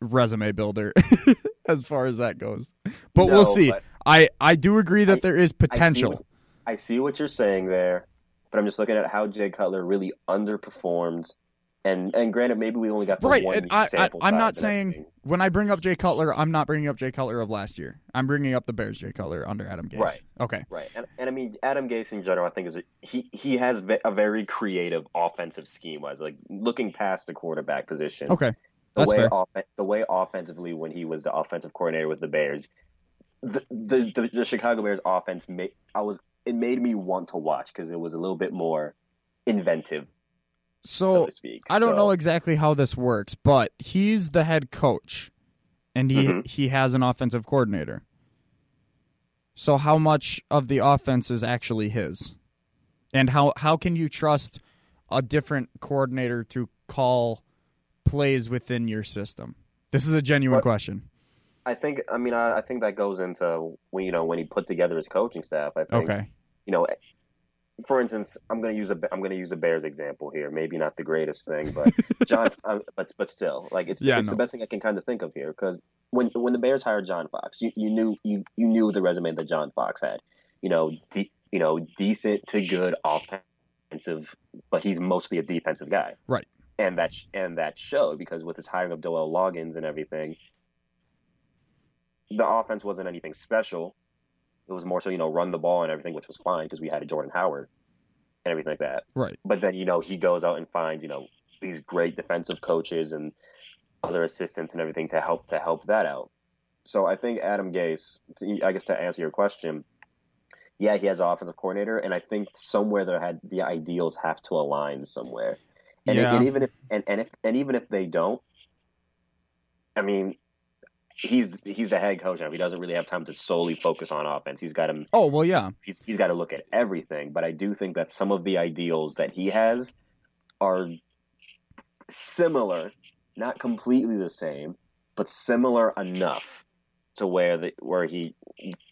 resume builder as far as that goes. But No, we'll see. but I, I do agree that I- there is I see potential. what- I see what you're saying there, but I'm just looking at how Jay Cutler really underperformed. And and granted, maybe we only got the Right, one and I, I, I'm not saying everything. when I bring up Jay Cutler, I'm not bringing up Jay Cutler of last year. I'm bringing up the Bears Jay Cutler under Adam Gase. Right. Okay. Right, and, and I mean Adam Gase in general, I think is a, he he has a very creative offensive scheme. Was like looking past the quarterback position. Okay. The That's way fair. off, the way offensively when he was the offensive coordinator with the Bears, the the, the, the Chicago Bears offense made I was it made me want to watch because it was a little bit more inventive, so, So to speak. I don't So, know exactly how this works, but he's the head coach, and he Mhm. he has an offensive coordinator. So how much of the offense is actually his, and how how can you trust a different coordinator to call plays within your system? This is a genuine What- question. I think I mean I, I think that goes into when you know when he put together his coaching staff. I think Okay. you know, for instance, I'm going to use a I'm going to use a Bears example here. Maybe not the greatest thing, but John, uh, but but still, like it's Yeah, it's no. the best thing I can kind of think of here because when when the Bears hired John Fox, you, you knew you you knew the resume that John Fox had. You know, de- you know, decent to good offensive, but he's mostly a defensive guy. Right. And that sh- and that showed because with his hiring of Dowell Loggains and everything, the offense wasn't anything special. It was more so you know run the ball and everything, which was fine because we had a Jordan Howard and everything like that. Right. But then you know he goes out and finds you know these great defensive coaches and other assistants and everything to help to help that out. So I think Adam Gase, I guess to answer your question, yeah, he has an offensive coordinator, and I think somewhere there had the ideals have to align somewhere. And, Yeah. and even if and, and if and even if they don't, I mean, he's he's the head coach now. He doesn't really have time to solely focus on offense. He's got him Oh well, yeah. he's he's got to look at everything. But I do think that some of the ideals that he has are similar, not completely the same, but similar enough to where the where he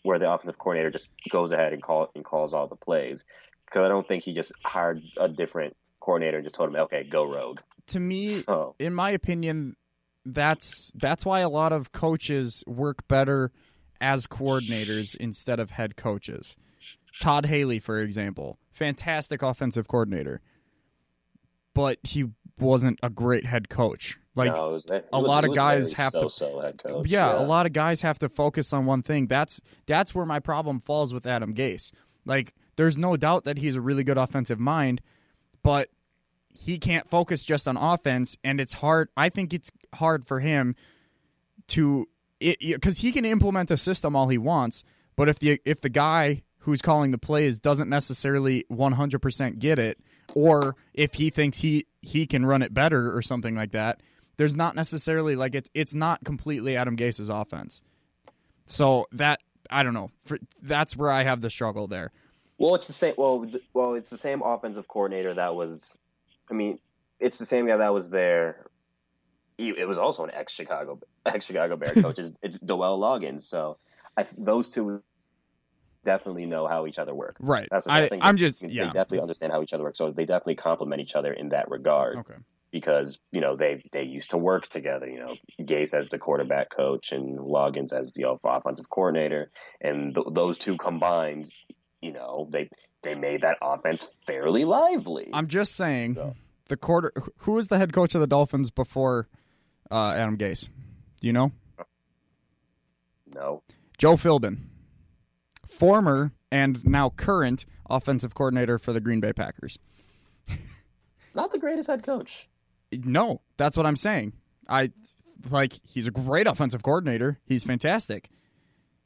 where the offensive coordinator just goes ahead and call and calls all the plays. Because I don't think he just hired a different coordinator and just told him, "Okay, go rogue." To me, So in my opinion, that's that's why a lot of coaches work better as coordinators instead of head coaches. Todd Haley, for example, fantastic offensive coordinator, but he wasn't a great head coach. Like no, was- a lot of guys have to- so-so head coach. yeah, a lot of guys have to focus on one thing. That's that's where my problem falls with Adam Gase. Like, there's no doubt that he's a really good offensive mind, but he can't focus just on offense, and it's hard. I think it's hard for him to because he can implement a system all he wants, but if the if the guy who's calling the plays doesn't necessarily 100% get it, or if he thinks he he can run it better or something like that, there's not necessarily like it's it's not completely Adam Gase's offense. So that I don't know. For, that's where I have the struggle there. Well, it's the same. Well, well, it's the same offensive coordinator that was. I mean, it's the same guy that was there. He, it was also an ex Chicago ex Chicago Bear coach. It's, it's Dowell Loggains. So I, those two definitely know how each other work. Right. That's I, think I'm they- just they yeah. definitely understand how each other work. So they definitely complement each other in that regard Okay. because you know they they used to work together. You know, Gase as the quarterback coach and Loggains as the offensive coordinator, and th- those two combined, you know, they they made that offense fairly lively. I'm just saying So. the quarter. Who was the head coach of the Dolphins before uh, Adam Gase? Do you know? no, Joe Philbin, former and now current offensive coordinator for the Green Bay Packers. not the greatest head coach. No, that's what I'm saying. I like he's a great offensive coordinator. He's fantastic.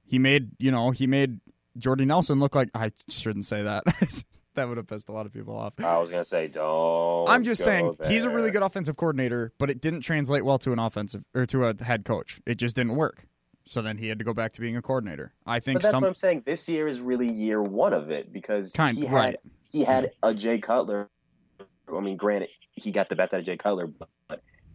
He made, you know, he made Jordy Nelson looked like I shouldn't say that. that would have pissed a lot of people off. I was gonna say don't. I'm just saying he's a really good offensive coordinator, but it didn't translate well to an offensive or to a head coach. It just didn't work. So then he had to go back to being a coordinator. I think But that's some what I'm saying. This year is really year one of it because Kind- he had right. he had a Jay Cutler. I mean, granted, he got the best out of Jay Cutler, but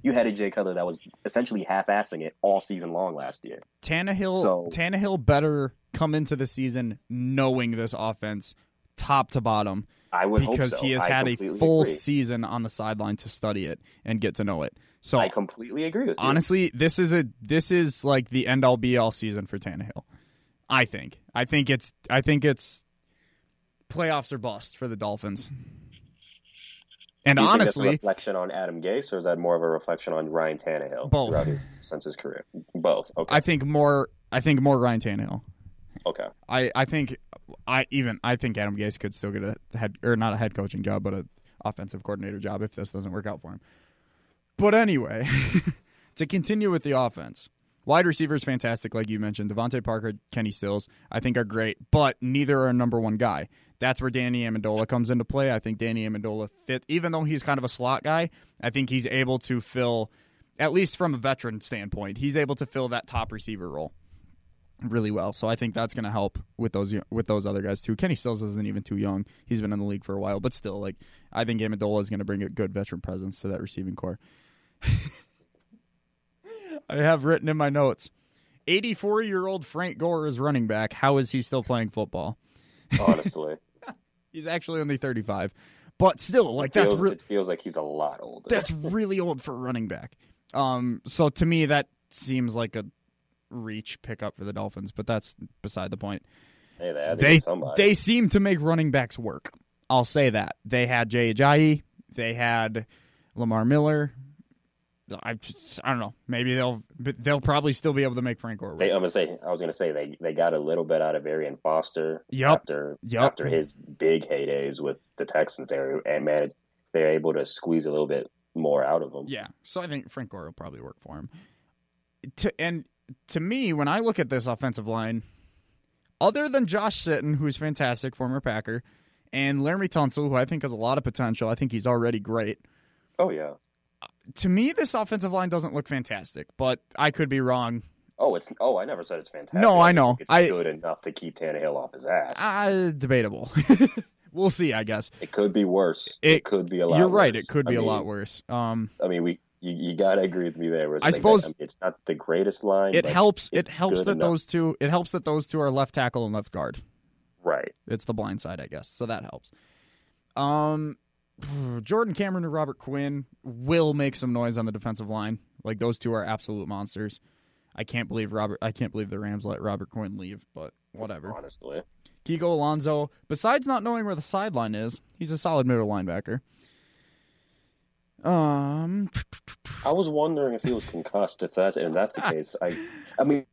you had a Jay Cutler that was essentially half-assing it all season long last year. Tannehill So- Tannehill better come into the season knowing this offense top to bottom I would hope because so. he has I had a full agree. season on the sideline to study it and get to know it. So I completely agree with you. honestly, this is a this is like the end all be all season for Tannehill. I think. I think it's I think it's playoffs are bust for the Dolphins. And Do that's a honestly, reflection on Adam Gase, or is that more of a reflection on Ryan Tannehill Both. throughout his since his career? Both. Okay. I think more I think more Ryan Tannehill. okay. I, I think I even I think Adam Gase could still get a head or not a head coaching job, but a offensive coordinator job if this doesn't work out for him. But anyway, to continue with the offense, wide receivers fantastic, like you mentioned. DeVante Parker, Kenny Stills, I think are great, but neither are a number one guy. That's where Danny Amendola comes into play. I think Danny Amendola fit, even though he's kind of a slot guy. I think he's able to fill, at least from a veteran standpoint, he's able to fill that top receiver role really well. So I think that's going to help with those with those other guys too. Kenny Stills isn't even too young; he's been in the league for a while, but still, like I think Amendola is going to bring a good veteran presence to that receiving core. I have written in my notes: eighty-four-year-old Frank Gore is running back. How is he still playing football? Honestly, He's actually only thirty-five, but still, like that's feels, re- it feels like he's a lot older. that's really old for a running back. Um, so to me, that seems like a reach pickup for the Dolphins, but that's beside the point. hey, they they somebody. they seem to make running backs work. I'll say that they had Jay Ajayi, they had Lamar Miller. I just, I don't know. Maybe they'll they'll probably still be able to make Frank Gore. They. I'm gonna say, I was gonna say they they got a little bit out of Arian Foster Yep. after Yep. after his big heydays with the Texans there, and man, they're able to squeeze a little bit more out of him. Yeah, so I think Frank Gore will probably work for him. To, and to me, when I look at this offensive line, other than Josh Sitton, who's fantastic, former Packer, and Laremy Tunsil, who I think has a lot of potential, I think he's already great. Oh yeah. To me, this offensive line doesn't look fantastic, but I could be wrong. Oh, it's oh, I never said it's fantastic. No, I just know. It's I- good enough to keep Tannehill off his ass. Uh, debatable. we'll see, I guess. it could be worse. It, It- could be a lot. You're right; worse. it could be I a mean, lot worse. Um, I mean, we you, you gotta agree with me there. I suppose- mean, it's not the greatest line. it helps. It helps that enough. those two. It helps that those two are left tackle and left guard. right. It's the blind side, I guess. So that helps. Um, Jordan Cameron and Robert Quinn will make some noise on the defensive line. Like those two are absolute monsters. I can't believe Robert. I can't believe the Rams let Robert Quinn leave, but whatever. Honestly, Kiko Alonso, besides not knowing where the sideline is, he's a solid middle linebacker. Um, I was wondering if he was concussed. If that's and that's the case, I, I mean,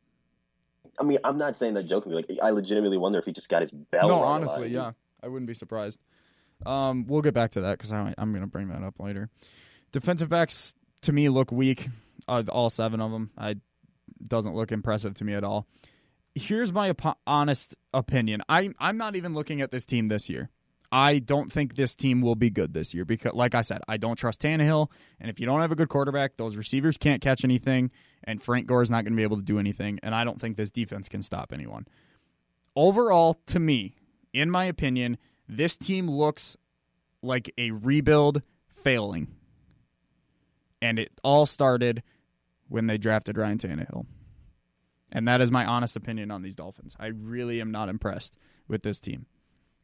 I mean, I'm not saying that jokingly. Like, I legitimately wonder if he just got his bell. no, honestly, yeah, I wouldn't be surprised. Um, we'll get back to that because I'm going to bring that up later. Defensive backs to me look weak. Uh, all seven of them. I doesn't look impressive to me at all. Here's my op- honest opinion. I I'm not even looking at this team this year. I don't think this team will be good this year because, like I said, I don't trust Tannehill. And if you don't have a good quarterback, those receivers can't catch anything, and Frank Gore is not going to be able to do anything. And I don't think this defense can stop anyone. Overall, to me, in my opinion, this team looks like a rebuild failing. And it all started when they drafted Ryan Tannehill. And that is my honest opinion on these Dolphins. I really am not impressed with this team.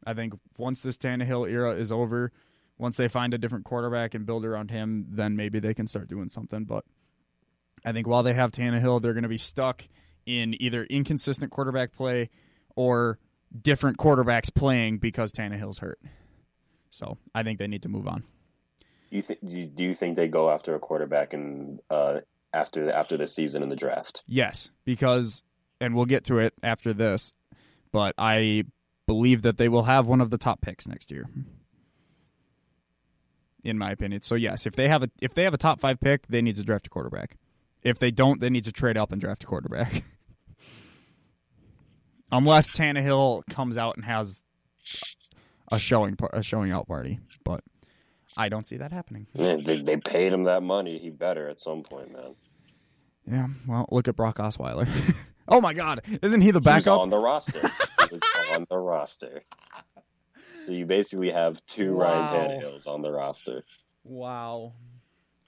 I think once this Tannehill era is over, once they find a different quarterback and build around him, then maybe they can start doing something. But I think while they have Tannehill, they're going to be stuck in either inconsistent quarterback play or different quarterbacks playing because Tannehill's hurt. So I think they need to move on. You think? Do you, do you think they go after a quarterback and uh, after the, after the season in the draft? Yes, because, and we'll get to it after this, but I believe that they will have one of the top picks next year. In my opinion, so yes, if they have a if they have a top five pick, they need to draft a quarterback. If they don't, they need to trade up and draft a quarterback. Unless Tannehill comes out and has a showing a showing out party, but I don't see that happening. Man, they, they paid him that money. He better at some point, man. Yeah, well, look at Brock Osweiler. oh my God, isn't he the He was backup? on the roster. he was on the roster. So you basically have two Wow. Ryan Tannehills on the roster. Wow.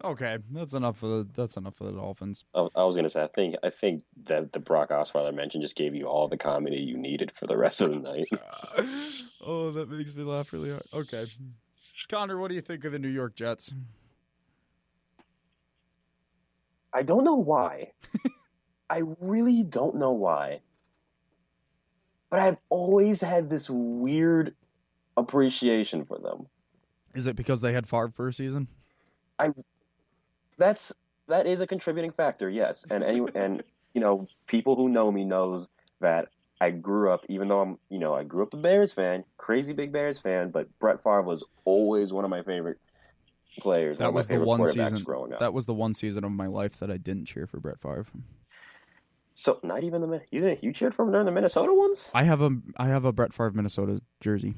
Okay, that's enough for the that's enough for the Dolphins. I, I was gonna say, I think I think that the Brock Osweiler mention just gave you all the comedy you needed for the rest of the night. oh, that makes me laugh really hard. Okay, Connor, what do you think of the New York Jets? I don't know why. I really don't know why. But I've always had this weird appreciation for them. Is it because they had Favre for a season? That's that is a contributing factor, yes. And any and you know, people who know me knows that I grew up, even though I'm, you know, I grew up a Bears fan, crazy big Bears fan, but Brett Favre was always one of my favorite players. That was the one season. growing up. That was the one season of my life that I didn't cheer for Brett Favre. So not even the you didn't- you cheered for him during the Minnesota ones. I have a I have a Brett Favre Minnesota jersey.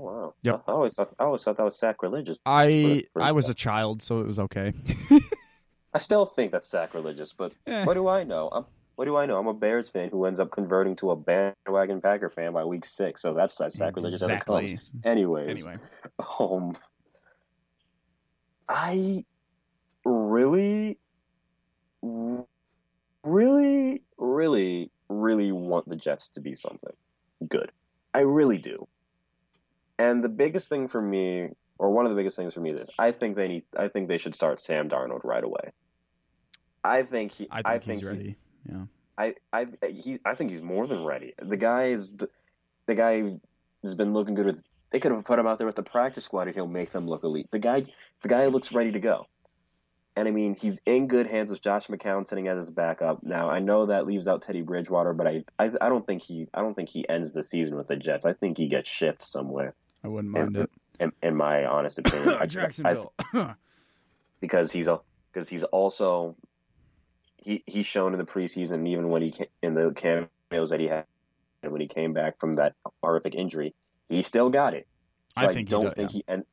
Oh wow! Yep. I, always thought I always thought that was sacrilegious. I For- for- I was a child, so it was okay. I still think that's sacrilegious, but Eh. what do I know? I'm what do I know? I'm a Bears fan who ends up converting to a bandwagon Packer fan by week six, so that's as sacrilegious as it comes. Anyways, Anyway, um, I really, really, really, really want the Jets to be something good. I really do. And the biggest thing for me, or one of the biggest things for me, is I think they need. I think they should start Sam Darnold right away. I think he. I think, he's ready. Yeah. I I he I think he's more than ready. The guy is the guy has been looking good with They could have put him out there with the practice squad and he'll make them look elite. The guy, the guy looks ready to go. And I mean, he's in good hands with Josh McCown sitting as his backup. Now I know that leaves out Teddy Bridgewater, but I, I, I don't think he, I don't think he ends the season with the Jets. I think he gets shipped somewhere. I wouldn't mind in, it. In, in my honest opinion, I, Jacksonville, I, because he's a, because he's also, he he's shown in the preseason, even when he in the cameos that he had when he came back from that horrific injury, he still got it. So I, I don't he think yeah. he and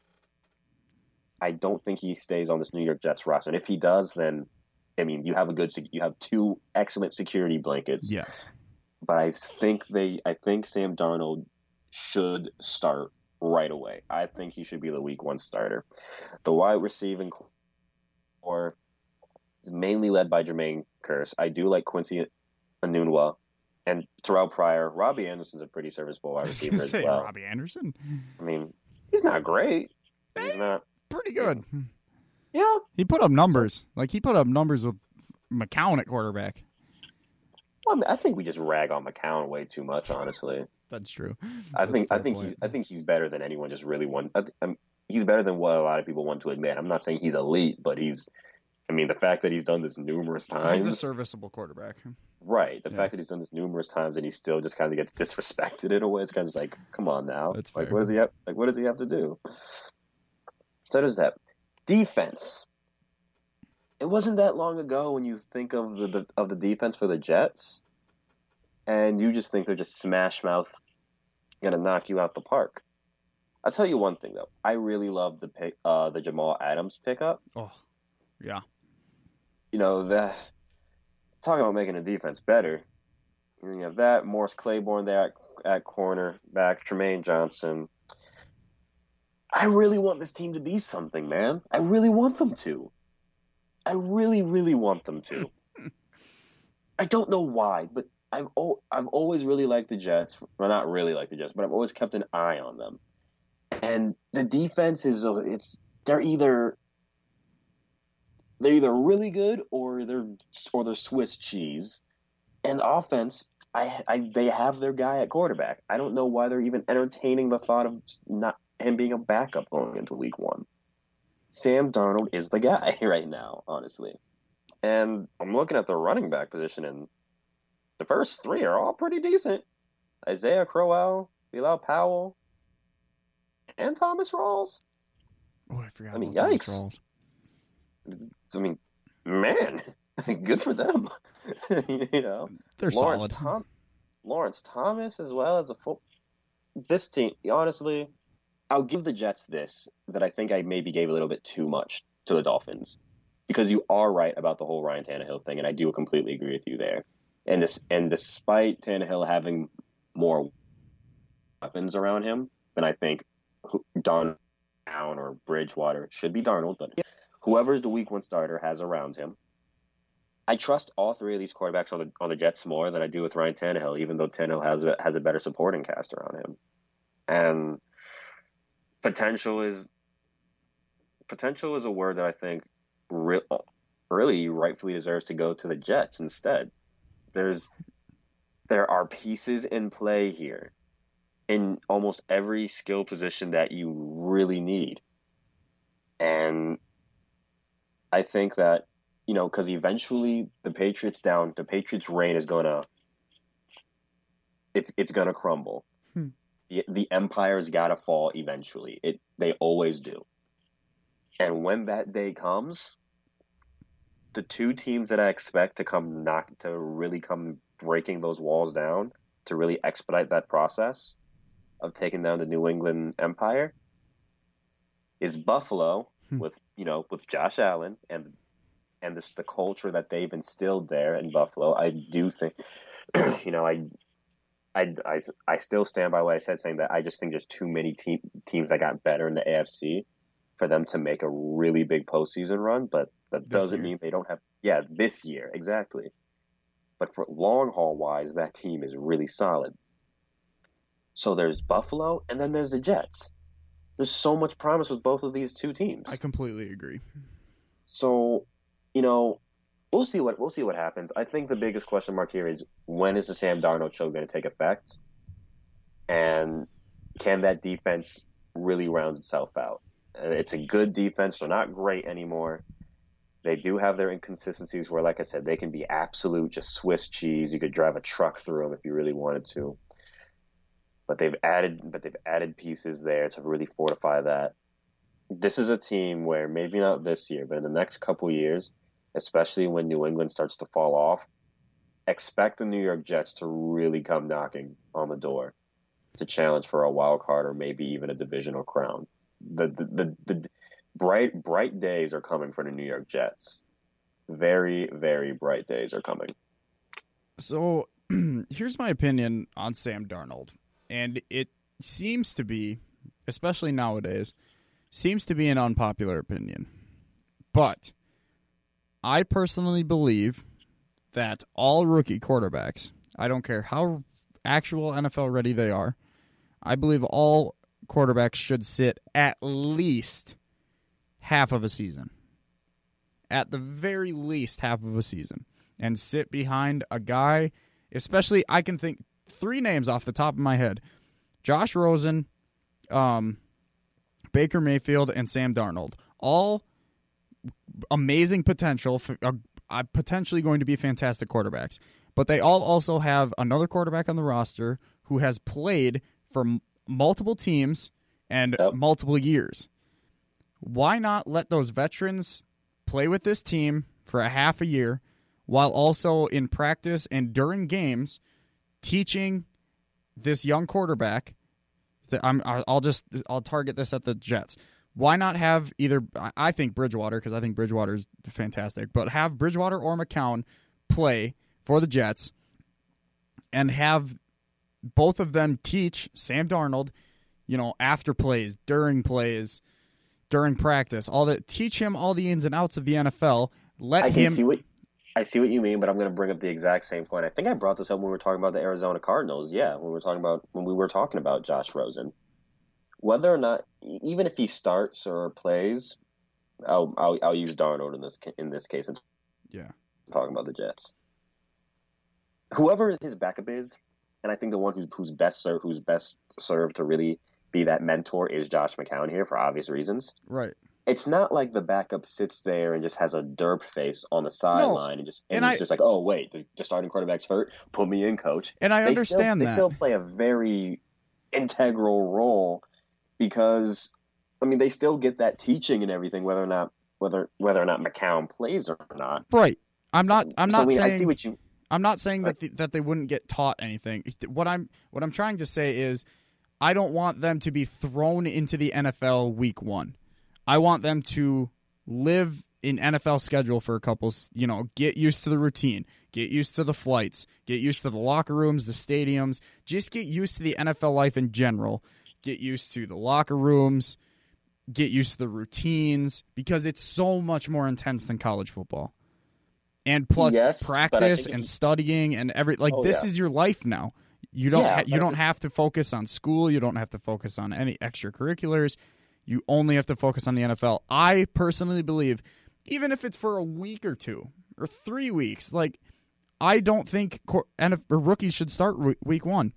I don't think he stays on this New York Jets roster. And if he does, then I mean, you have a good you have two excellent security blankets. Yes. But I think they I think Sam Darnold should start right away. I think he should be the week 1 starter. The wide receiving core is mainly led by Jermaine Kearse. I do like Quincy Enunwa and Terrelle Pryor. Robbie Anderson's a pretty serviceable wide receiver as well. Robbie Anderson. I mean, he's not great. He's eh, not pretty good. Yeah. He put up numbers. Like he put up numbers with McCown at quarterback. Well, I, mean, I think we just rag on McCown way too much, honestly. That's true. I That's think I think point. he's I think he's better than anyone just really want. I, he's better than what a lot of people want to admit. I'm not saying he's elite, but he's. I mean, the fact that he's done this numerous times. He's a serviceable quarterback. Right. The yeah. fact that he's done this numerous times and he still just kind of gets disrespected in a way, it's kind of like, come on now. That's like, fair. what does he have? Like, what does he have to do? So does that. Defense. It wasn't that long ago when you think of the, the of the defense for the Jets, and you just think they're just smash mouth, gonna knock you out the park. I'll tell you one thing though. I really love the pick, uh, the Jamal Adams pickup. Oh, yeah. You know the talking about making a defense better. You have that Morris Claiborne there at, at corner back, Trumaine Johnson, I really want this team to be something, man. I really want them to. I really, really want them to. I don't know why, but I've I've always really liked the Jets. Well, not really like the Jets, but I've always kept an eye on them. And the defense is uh, it's they're either they're either really good or they're or they're Swiss cheese. And offense, I, I they have their guy at quarterback. I don't know why they're even entertaining the thought of not him being a backup going into week one. Sam Darnold is the guy right now, honestly. And I'm looking at the running back position, and the first three are all pretty decent. Isaiah Crowell, Bilal Powell, and Thomas Rawls. Oh, I forgot. I mean, yikes. Rawls. I mean, man, good for them. you know, they're Lawrence solid. Tom- Lawrence Thomas, as well as the full. This team, honestly, I'll give the Jets this that I think I maybe gave a little bit too much to the Dolphins because you are right about the whole Ryan Tannehill thing, and I do completely agree with you there. And this, and despite Tannehill having more weapons around him than I think Don Down or Bridgewater should be Darnold, but whoever's the Week One starter has around him. I trust all three of these quarterbacks on the on the Jets more than I do with Ryan Tannehill, even though Tannehill has a, has a better supporting cast around him. And potential is potential is a word that I think re- really rightfully deserves to go to the Jets instead. There's there are pieces in play here in almost every skill position that you really need. And I think that, you know, because eventually the Patriots down, the Patriots' reign is gonna, it's it's gonna crumble hmm. the, the empire's got to fall eventually. It they always do. And when that day comes, the two teams that I expect to come knock to really come breaking those walls down to really expedite that process of taking down the New England Empire is Buffalo hmm. with you know with Josh Allen and and this the culture that they've instilled there in Buffalo. I do think you know I I, I, I still stand by what I said, saying that I just think there's too many te- teams that got better in the AFC for them to make a really big postseason run. But that this doesn't year. mean they don't have. Yeah, this year exactly. But for long haul wise, that team is really solid. So there's Buffalo, and then there's the Jets. There's so much promise with both of these two teams. I completely agree. So, you know, we'll see what we'll see what happens. I think the biggest question mark here is when is the Sam Darnold show going to take effect? And can that defense really round itself out? It's a good defense. They're not great anymore. They do have their inconsistencies where, like I said, they can be absolute just Swiss cheese. You could drive a truck through them if you really wanted to. But they've added, but they've added pieces there to really fortify that. This is a team where maybe not this year, but in the next couple years, especially when New England starts to fall off, expect the New York Jets to really come knocking on the door to challenge for a wild card or maybe even a divisional crown. The the, the, the bright bright days are coming for the New York Jets. Very very bright days are coming. So here's my opinion on Sam Darnold, and it seems to be, especially nowadays, seems to be an unpopular opinion. But I personally believe that all rookie quarterbacks, I don't care how actual NFL ready they are, I believe all quarterbacks should sit at least half of a season. At the very least, half of a season. And sit behind a guy, especially, I can think three names off the top of my head Josh Rosen, um, Baker Mayfield, and Sam Darnold. All amazing potential, for, uh, uh, potentially going to be fantastic quarterbacks. But they all also have another quarterback on the roster who has played for m- multiple teams and Yep. multiple years. Why not let those veterans play with this team for a half a year while also in practice and during games teaching this young quarterback that I'm I'll just I'll target this at the Jets. Why not have either I- think Bridgewater because I think Bridgewater is fantastic, but have Bridgewater or McCown play for the Jets and have both of them teach Sam Darnold, you know, after plays, during plays, during practice, all that teach him all the ins and outs of the NFL. Let I him see what I see what you mean, but I'm going to bring up the exact same point. I think I brought this up when we were talking about the Arizona Cardinals. Yeah, when we were talking about when we were talking about Josh Rosen, whether or not, even if he starts or plays, I'll I'll, I'll use Darnold in this in this case. And Yeah. talking about the Jets. Whoever his backup is, and I think the one who's who's best served who's best served to really be that mentor is Josh McCown here for obvious reasons. right. it's not like the backup sits there and just has a derp face on the sideline and just and, and it's I- just like, oh wait, the, the starting quarterback's hurt. Put me in, coach. And I They understand still, that. they still play a very integral role because I mean they still get that teaching and everything, whether or not whether whether or not McCown plays or not. Right. I'm not. I'm not mean, saying. I see what you. I'm not saying that the, that they wouldn't get taught anything. What I'm what I'm trying to say is, I don't want them to be thrown into the NFL week one. I want them to live in NFL schedule for a couple. You know, get used to the routine, get used to the flights, get used to the locker rooms, the stadiums. Just get used to the NFL life in general. Get used to the locker rooms. Get used to the routines because it's so much more intense than college football. And plus Yes, practice and studying and every like Oh, this yeah. is your life now. You don't Yeah, ha- you don't have to focus on school. You don't have to focus on any extracurriculars. You only have to focus on the NFL. I personally believe, even if it's for a week or two or three weeks, like I don't think cor- NF- rookies should start w- week one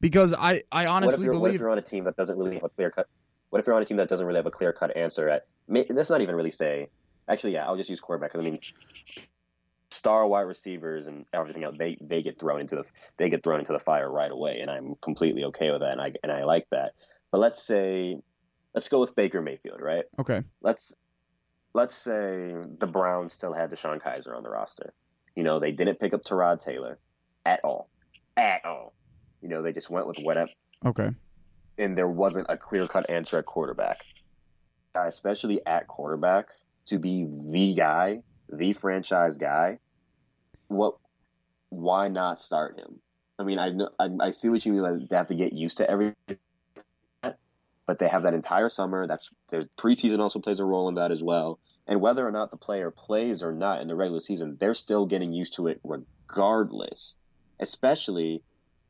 because I I What honestly you're, what if believe you're on a team that doesn't really have a clear cut? What if you're on a team that doesn't really have a clear cut answer at? Let's not even really say. Actually, yeah, I'll just use quarterback because I mean, star wide receivers and everything else they they get thrown into the they get thrown into the fire right away, and I'm completely okay with that, and I and I like that. But let's say, let's go with Baker Mayfield, right? okay let's let's say the Browns still had DeShone Kizer on the roster. You know, they didn't pick up Tyrod Taylor at all, at all. You know, they just went with whatever, okay and there wasn't a clear cut answer at quarterback, especially at quarterback to be the guy, the franchise guy. What? Why not start him? I mean, I know I, I see what you mean. Like they have to get used to everything, but they have that entire summer. That's their preseason also plays a role in that as well. And whether or not the player plays or not in the regular season, they're still getting used to it regardless. Especially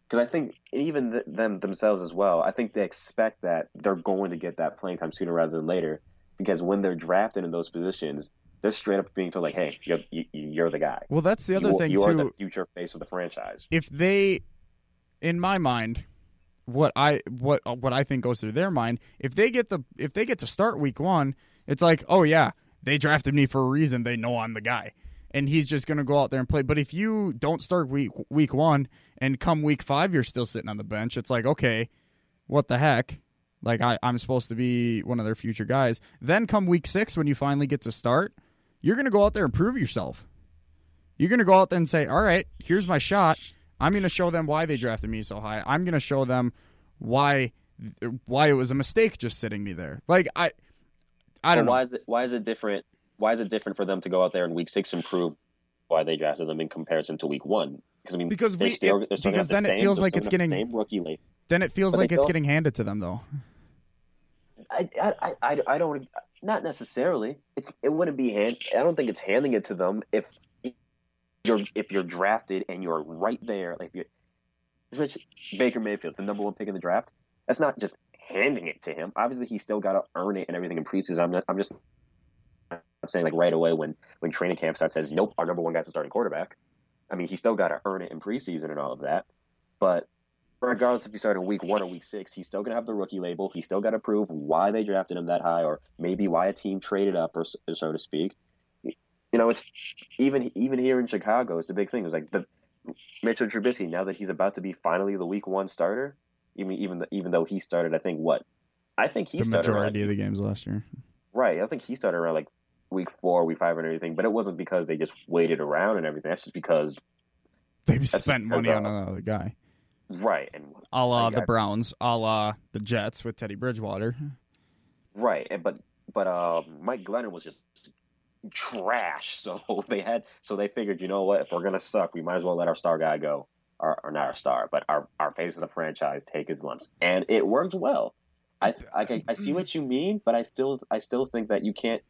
because I think even th- them themselves as well. I think they expect that they're going to get that playing time sooner rather than later. Because when they're drafted in those positions, they're straight up being told like, "Hey, you're, you, you're the guy. well that's the other you, thing you too are the future face of the franchise." if they in my mind what I what what I think goes through their mind. If they get the if they get to start week one, it's like, oh yeah, they drafted me for a reason. They know I'm the guy, and he's just gonna go out there and play. But if you don't start week week one and come week five, you're still sitting on the bench. It's like, okay, what the heck? Like I, I'm supposed to be one of their future guys. Then come week six when you finally get to start, you're gonna go out there and prove yourself. You're gonna go out there and say, all right, here's my shot. I'm going to show them why they drafted me so high. I'm going to show them why why it was a mistake just sitting me there. Like I I don't But know. why is it why is it different? Why is it different for them to go out there in week six and prove why they drafted them in comparison to week one? Because I mean, Because we- still, it- they're still gonna because have the then it same- feels like it's gonna the getting- same rookie late. then it feels But like it's still- getting handed to them though. I, I, I, I don't not necessarily. It's it wouldn't be hand. I don't think it's handing it to them if you're if you're drafted and you're right there. Like if Baker Mayfield, the number one pick in the draft. That's not just handing it to him. Obviously, he's still got to earn it and everything in preseason. I'm not, I'm just saying like right away when when training camp starts says nope, our number one guy's the starting quarterback. I mean, he still got to earn it in preseason and all of that. But regardless if you start in week one or week six, he's still gonna have the rookie label. He's still got to prove why they drafted him that high, or maybe why a team traded up, or so- so to speak. You know, it's even even here in Chicago, it's the big thing. It's like the Mitchell Trubisky. Now that he's about to be finally the week one starter, even even even though he started, I think what I think he the started around, majority of the games last year. right. I think he started around like week four, week five, and everything. But it wasn't because they just waited around and everything. That's just because They spent money on another guy. Right and A la the Browns, a la the Jets with Teddy Bridgewater. Right, and but but uh, Mike Glennon was just trash. So they had so they figured, you know what, if we're gonna suck, we might as well let our star guy go, or, or not our star, but our our face of the franchise take his lumps, and it worked well. I I, I see what you mean, but I still I still think that you can't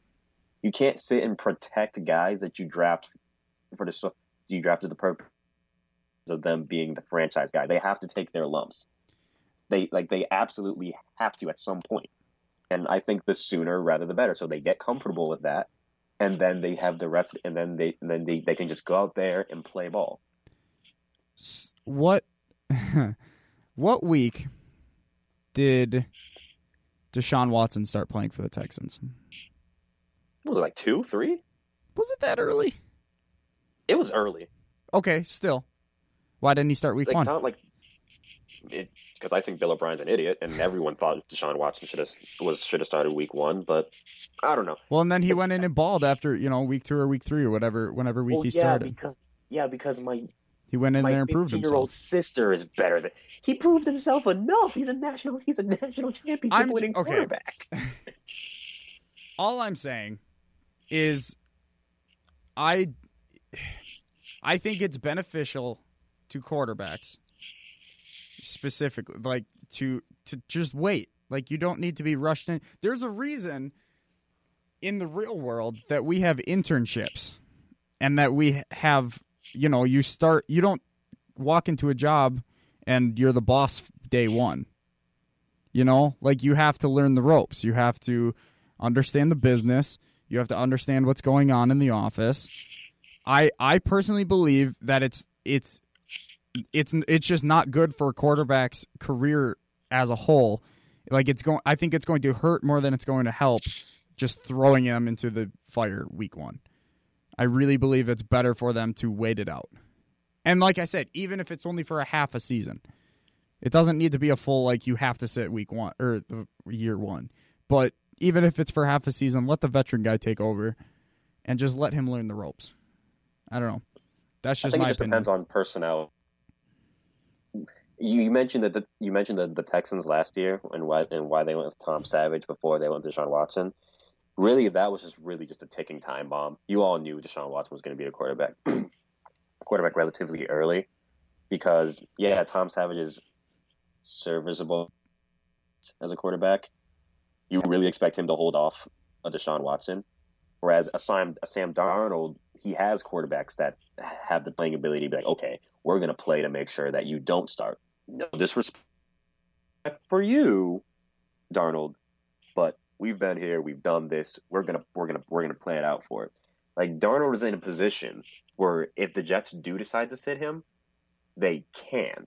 you can't sit and protect guys that you draft for the you drafted the purpose of them being the franchise guy. They have to take their lumps. They like they absolutely have to at some point. And I think the sooner rather the better. So they get comfortable with that, and then they have the rest, and then they and then they, they can just go out there and play ball. What what week did Deshaun Watson start playing for the Texans? Was it like two, three? Was it that early? It was early. Okay, still. Why didn't he start week Like one? not like because I think Bill O'Brien's an idiot, and everyone thought Deshaun Watson should have was should have started week one, but I don't know. Well, and then he went in and balled after you know week two or week three or whatever, whenever week Well, he yeah, started. because yeah, because my He went in my there and proved 15 year old sister is better than he proved himself enough. He's a national he's a national championship I'm- winning okay. quarterback. All I'm saying is, I, I think it's beneficial to quarterbacks, specifically, like to to just wait. Like you don't need to be rushed in. There's a reason in the real world that we have internships, and that we have, you know, you start. You don't walk into a job and you're the boss day one. You know, like you have to learn the ropes. You have to understand the business. You have to understand what's going on in the office. I I personally believe that it's it's it's it's just not good for a quarterback's career as a whole. Like it's going I think it's going to hurt more than it's going to help just throwing them into the fire week 1. I really believe it's better for them to wait it out. And like I said, even if it's only for a half a season, it doesn't need to be a full like you have to sit week 1 or the year 1. But even if it's for half a season, let the veteran guy take over and just let him learn the ropes. I don't know. That's just I think my it just opinion. depends on personnel. You, mentioned that the, you mentioned the, the Texans last year and why and why they went with Tom Savage before they went with Deshaun Watson. Really, that was just really just a ticking time bomb. You all knew Deshaun Watson was going to be a quarterback, quarterback relatively early, because yeah, Tom Savage is serviceable as a quarterback. You really expect him to hold off a Deshaun Watson, whereas a Sam, a Sam Darnold, he has quarterbacks that have the playing ability to be like, okay, we're going to play to make sure that you don't start. No disrespect for you, Darnold, but we've been here, we've done this. We're gonna, we're gonna, we're gonna play it out for it. Like Darnold is in a position where if the Jets do decide to sit him, they can.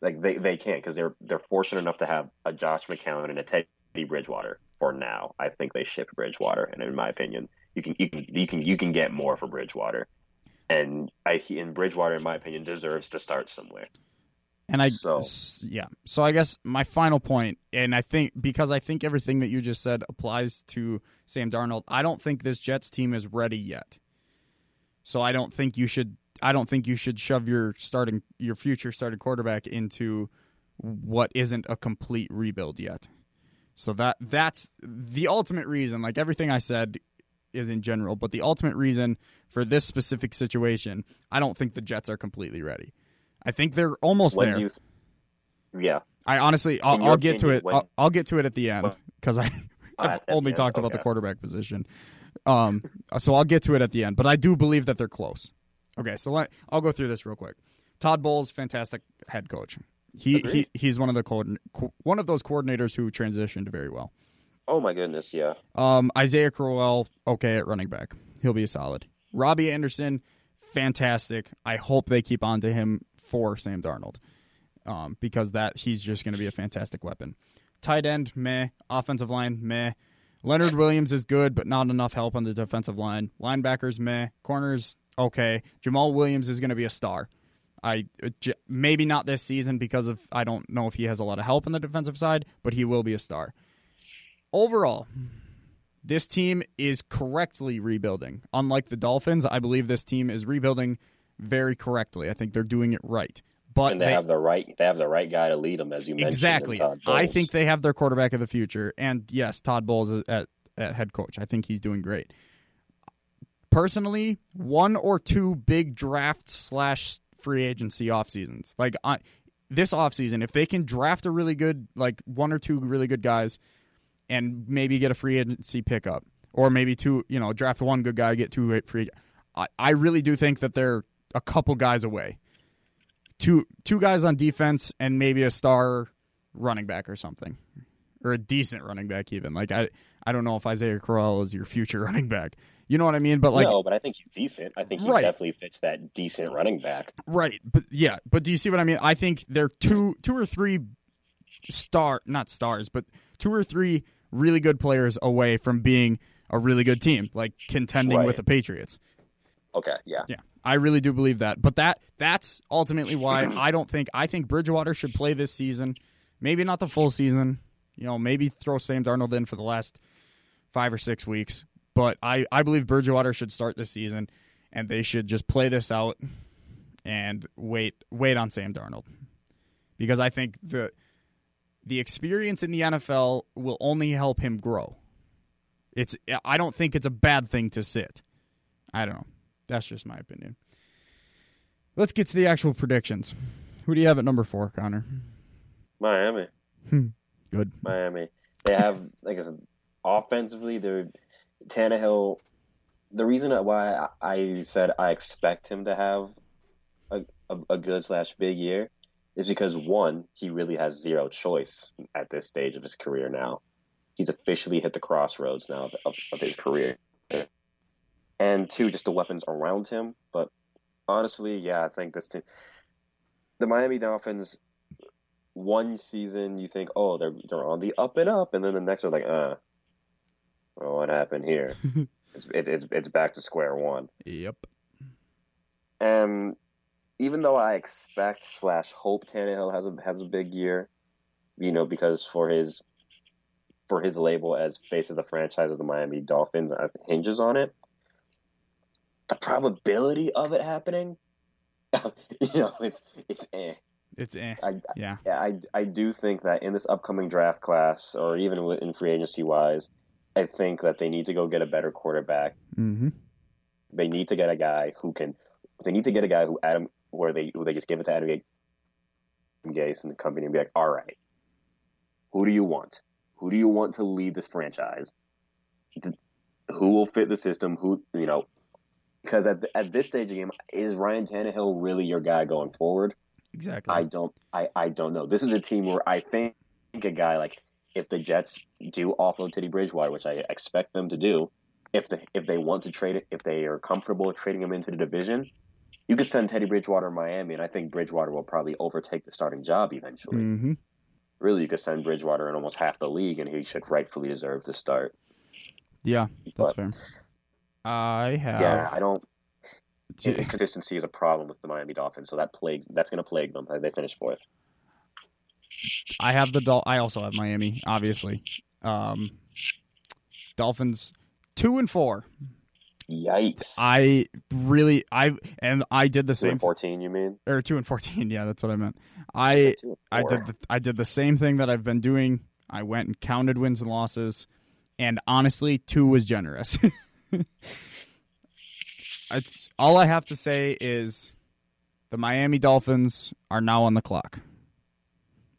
Like they, they can't because they're they're fortunate enough to have a Josh McCown and a Teddy Bridgewater for now. I think they shipped Bridgewater, and in my opinion, you can you can you can you can get more for Bridgewater, and I in Bridgewater, in my opinion, deserves to start somewhere. And I, So- yeah. So I guess my final point, and I think because I think everything that you just said applies to Sam Darnold, I don't think this Jets team is ready yet. So I don't think you should. I don't think you should shove your starting, your future starting quarterback into what isn't a complete rebuild yet. So that that's the ultimate reason. Like everything I said is in general, but the ultimate reason for this specific situation, I don't think the Jets are completely ready. I think they're almost When there. you? Yeah, I honestly, I'll, I'll get to it. when- I'll, I'll get to it at the end because I, I've only talked about the quarterback position. Um, so I'll get to it at the end, but I do believe that they're close. Okay, so let, I'll go through this real quick. Todd Bowles, fantastic head coach. He, he he's one of the co- one of those coordinators who transitioned very well. Oh my goodness, yeah. Um, Isaiah Crowell, okay at running back. He'll be solid. Robbie Anderson, fantastic. I hope they keep on to him for Sam Darnold, um, because that he's just going to be a fantastic weapon. Tight end, meh. Offensive line, meh. Leonard Williams is good, but not enough help on the defensive line. Linebackers, meh. Corners, okay. Jamal Williams is going to be a star. I maybe not this season because of I don't know if he has a lot of help on the defensive side, but he will be a star. Overall, this team is correctly rebuilding. Unlike the Dolphins, I believe this team is rebuilding very correctly. I think they're doing it right. But and they, they- have the right they have the right guy to lead them, as you mentioned. exactly. I think they have their quarterback of the future, and yes, Todd Bowles is at at head coach. I think he's doing great. Personally, one or two big drafts slash free agency off seasons, like I, this off season, if they can draft a really good, like one or two really good guys, and maybe get a free agency pickup, or maybe two, you know, draft one good guy, get two free. I, I really do think that they're a couple guys away two two guys on defense and maybe a star running back or something, or a decent running back even. Like I I don't know if Isaiah Crowell is your future running back. You know what I mean? But like no, but I think he's decent. I think he Right. definitely fits that decent running back. right, but yeah, but do you see what I mean? I think they're two two or three star not stars, but two or three really good players away from being a really good team, like contending Right. with the Patriots. Okay, yeah. Yeah, I really do believe that. But that that's ultimately why I don't think I think Bridgewater should play this season. Maybe not the full season. You know, maybe throw Sam Darnold in for the last five or six weeks. But I, I believe Bridgewater should start this season and they should just play this out and wait wait on Sam Darnold. Because I think the the experience in the NFL will only help him grow. It's I don't think it's a bad thing to sit. I don't know. That's just my opinion. Let's get to the actual predictions. Who do you have at number four, Connor? Miami. Hmm. Good. Miami. They have, like I said, offensively, they're Tannehill. The reason why I I said I expect him to have a, a, a good slash big year is because one, he really has zero choice at this stage of his career now. He's officially hit the crossroads now of, of, of his career. And two, just the weapons around him. But honestly, yeah, I think this team, the Miami Dolphins, one season you think, oh, they're they're on the up and up, and then the next are like, uh, well, what happened here? it's, it, it's it's back to square one. Yep. And even though I expect slash hope Tannehill has a has a big year, you know, because for his for his label as face of the franchise of the Miami Dolphins uh, hinges on it. The probability of it happening, you know, it's it's eh. It's eh. I, Yeah. yeah, I, I do think that in this upcoming draft class, or even in free agency wise, I think that they need to go get a better quarterback. Mm-hmm. They need to get a guy who can. They need to get a guy who Adam, where they who they just give it to Adam Ga- Gase and the company and be like, all right, who do you want? Who do you want to lead this franchise? Who will fit the system? Who you know? Because at the, at this stage of the game, is Ryan Tannehill really your guy going forward? Exactly. I don't I, I don't know. This is a team where I think a guy like if the Jets do offload Teddy Bridgewater, which I expect them to do, if the if they want to trade it, if they are comfortable trading him into the division, you could send Teddy Bridgewater to Miami, and I think Bridgewater will probably overtake the starting job eventually. hmm Really, you could send Bridgewater in almost half the league, and he should rightfully deserve to start. Yeah, that's But, fair. I have. yeah, I don't. Inconsistency is a problem with the Miami Dolphins, so that plagues that's going to plague them. They finished fourth. I have the Dol- I also have Miami, obviously. Um, Dolphins two and four. Yikes! I really I and I did the Two same and fourteen, you mean? or two and fourteen. Yeah, that's what I meant. I I did the, I did the same thing that I've been doing. I went and counted wins and losses, and honestly, two was generous. all I have to say is the Miami Dolphins are now on the clock.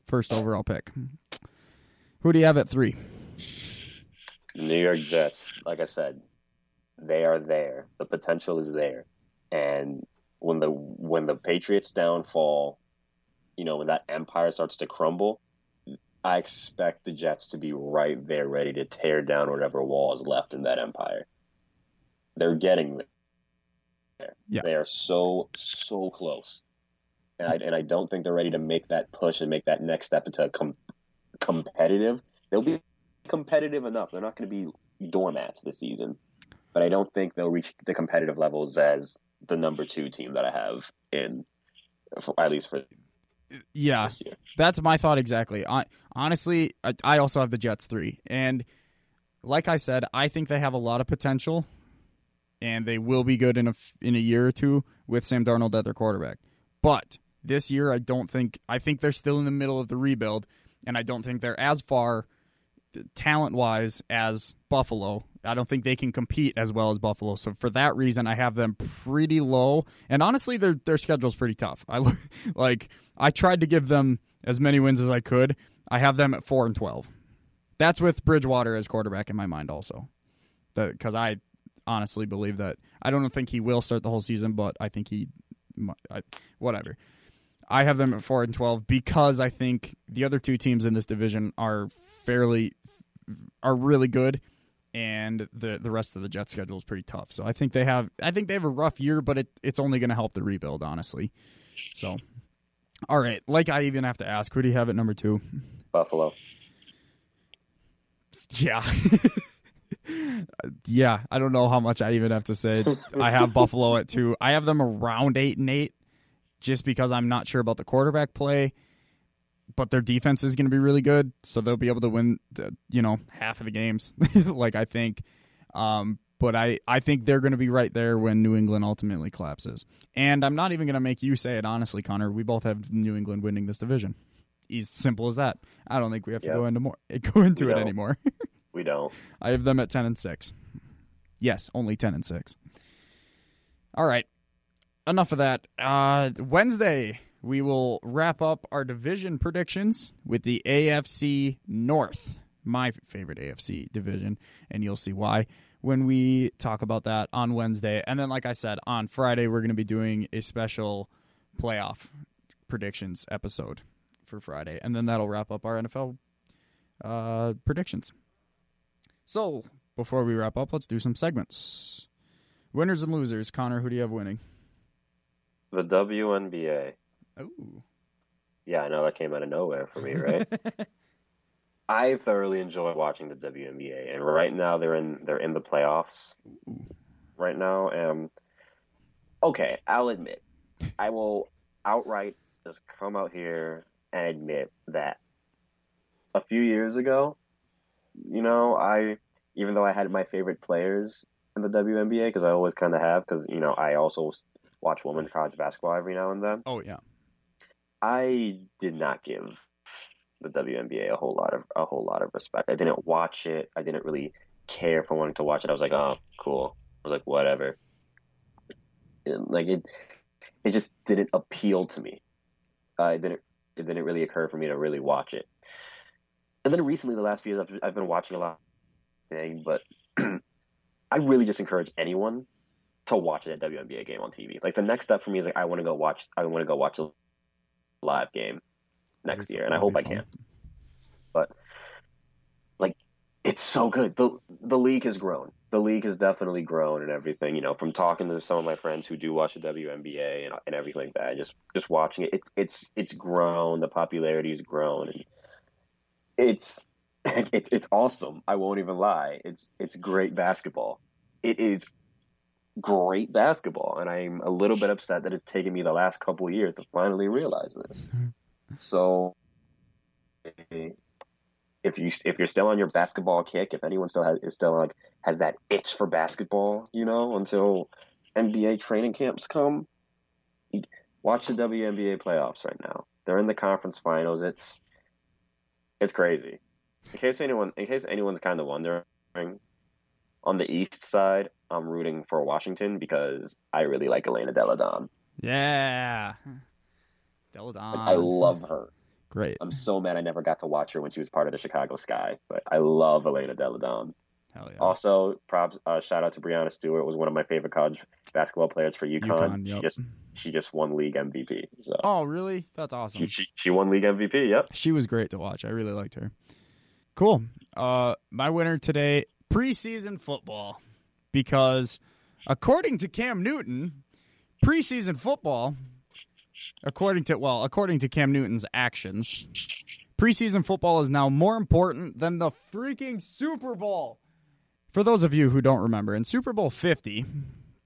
First overall pick. Who do you have at three? New York Jets, like I said, they are there. The potential is there, and when the when the Patriots downfall, you know, when that empire starts to crumble, I expect the Jets to be right there, ready to tear down whatever wall is left in that empire. They're getting there. Yeah. They are so so close, and I and I don't think they're ready to make that push and make that next step into com- competitive. They'll be competitive enough. They're not going to be doormats this season, but I don't think they'll reach the competitive levels as the number two team that I have in, for, at least for Yeah, that's my thought exactly. I, honestly, I, I also have the Jets three, and like I said, I think they have a lot of potential, and they will be good in a in a year or two with Sam Darnold at their quarterback. But this year, I don't think. I think they're still in the middle of the rebuild, and I don't think they're as far talent wise as Buffalo. I don't think they can compete as well as Buffalo. So for that reason, I have them pretty low. And honestly, their their schedule's pretty tough. I like I tried to give them as many wins as I could. I have them at four and twelve. That's with Bridgewater as quarterback in my mind, also, because I honestly believe that I don't think he will start the whole season, but I think he, I, whatever. I have them at four and twelve because I think the other two teams in this division are fairly are really good, and the the rest of the Jets schedule is pretty tough. So I think they have I think they have a rough year, but it, it's only going to help the rebuild, honestly. So, all right, like I even have to ask, who do you have at number two? Buffalo. Yeah. yeah, I don't know how much I even have to say. I have Buffalo at two. I have them around eight and eight, just because I'm not sure about the quarterback play. But their defense is going to be really good, so they'll be able to win, the, you know, half of the games. like I think, um, but I I think they're going to be right there when New England ultimately collapses. And I'm not even going to make you say it honestly, Connor. We both have New England winning this division. As simple as that. I don't think we have to Yep. go into more go into We it don't. anymore. We don't. I have them at 10 and 6. Yes, only 10 and 6. All right. Enough of that. Uh, Wednesday, we will wrap up our division predictions with the AFC North, my favorite AFC division, and you'll see why when we talk about that on Wednesday. And then, like I said, on Friday, we're going to be doing a special playoff predictions episode for Friday. And then that'll wrap up our NFL uh, predictions. So, before we wrap up, let's do some segments. Winners and losers. Connor, who do you have winning? The WNBA. Oh. Yeah, I know that came out of nowhere for me, right? I thoroughly enjoy watching the WNBA, and right now they're in they're in the playoffs. Right now, and okay, I'll admit, I will outright just come out here and admit that a few years ago, you know, I even though I had my favorite players in the WNBA because I always kind of have because you know I also watch women's college basketball every now and then. oh, yeah. I did not give the WNBA a whole lot of a whole lot of respect. I didn't watch it. I didn't really care for wanting to watch it. I was like, oh, cool. I was like, whatever. And, like it, it just didn't appeal to me. Uh, it didn't. It didn't really occur for me to really watch it. And then recently, the last few years, I've, I've been watching a lot. Thing, but I really just encourage anyone to watch a WNBA game on TV. Like the next step for me is like I want to go watch. I want to go watch a live game next year, and I hope I can. But like, it's so good. the The league has grown. The league has definitely grown and everything. You know, from talking to some of my friends who do watch the WNBA and, and everything like that, just just watching it, it, it's it's grown. The popularity has grown, and it's it's it's awesome. I won't even lie. It's it's great basketball. It is great basketball, and I'm a little bit upset that it's taken me the last couple years to finally realize this. So, if you if you're still on your basketball kick, if anyone still has is still like has that itch for basketball, you know, until NBA training camps come, watch the WNBA playoffs right now. They're in the conference finals. It's it's crazy. In case anyone in case anyone's kind of wondering, on the East side, I'm rooting for Washington because I really like Elena Delle Donne. Yeah. Delle Donne. I love her. Great. I'm so mad I never got to watch her when she was part of the Chicago Sky, but I love Elena Delle Donne. Hell yeah. Also, props uh, shout out to Breanna Stewart was one of my favorite college basketball players for UConn. UConn yep. She just she just won league MVP. So. Oh, really? That's awesome. She, she, she won league MVP. Yep. She was great to watch. I really liked her. Cool. Uh, my winner today preseason football because according to Cam Newton, preseason football according to well, according to Cam Newton's actions, preseason football is now more important than the freaking Super Bowl. For those of you who don't remember, in Super Bowl 50,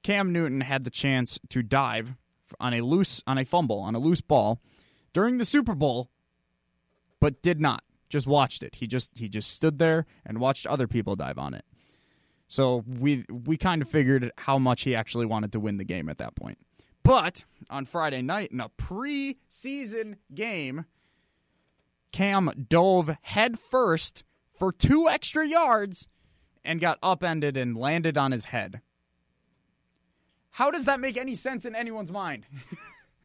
Cam Newton had the chance to dive on a loose on a fumble on a loose ball during the Super Bowl but did not. Just watched it. He just he just stood there and watched other people dive on it. So we we kind of figured how much he actually wanted to win the game at that point. But on Friday night in a preseason game, Cam dove head first for two extra yards and got upended and landed on his head. How does that make any sense in anyone's mind?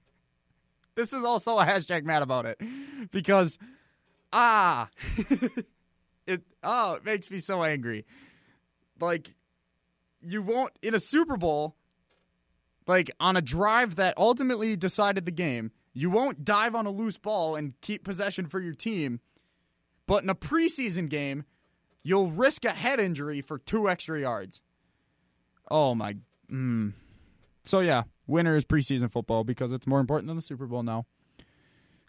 this is also a hashtag mad about it because ah it oh it makes me so angry like you won't in a super bowl like on a drive that ultimately decided the game you won't dive on a loose ball and keep possession for your team but in a preseason game you'll risk a head injury for two extra yards oh my mm. so yeah winner is preseason football because it's more important than the super bowl now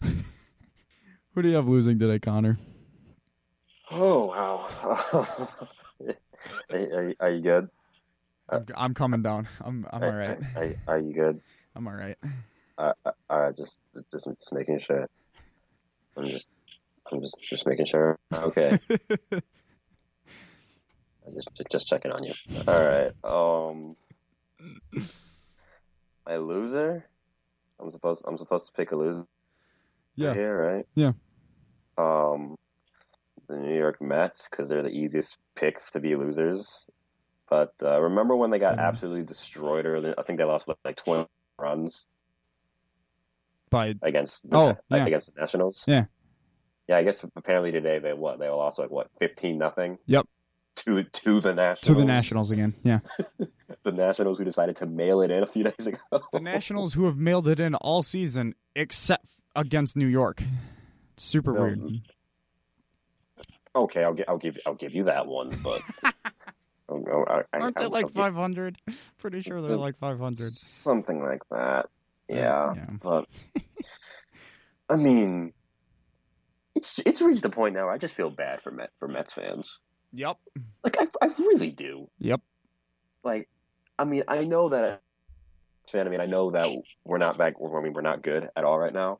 who do you have losing today connor Oh wow! are, are, you good? I'm, I'm, coming down. I'm I'm all right. Are, are you good? I'm all right. Uh, uh, just just just making sure. I'm just I'm just just making sure. Okay. just just checking on you. All right. Um, my loser. I'm supposed I'm supposed to pick a loser. Yeah. Here, right? Yeah. Um, the New York Mets because they're the easiest pick to be losers. But uh, remember when they got absolutely destroyed early? I think they lost like 20 runs by against the, oh yeah. against the Nationals. Yeah, yeah. I guess apparently today they what they lost like what 15 nothing. Yep. To to the Nationals. To the Nationals again. Yeah. the Nationals who decided to mail it in a few days ago. the Nationals who have mailed it in all season except against New York. super no, weird. Okay, I'll, give I'll give I'll give you that one, but I, aren't they like five hundred? Pretty sure they're like five hundred. Something like that. Yeah, yeah. but I mean, it's it's reached a point now. I just feel bad for Met for Mets fans. Yep. Like I I really do. Yep. Like, I mean, I know that. Fan, I mean, I know that we're not back. I mean, we're not good at all right now.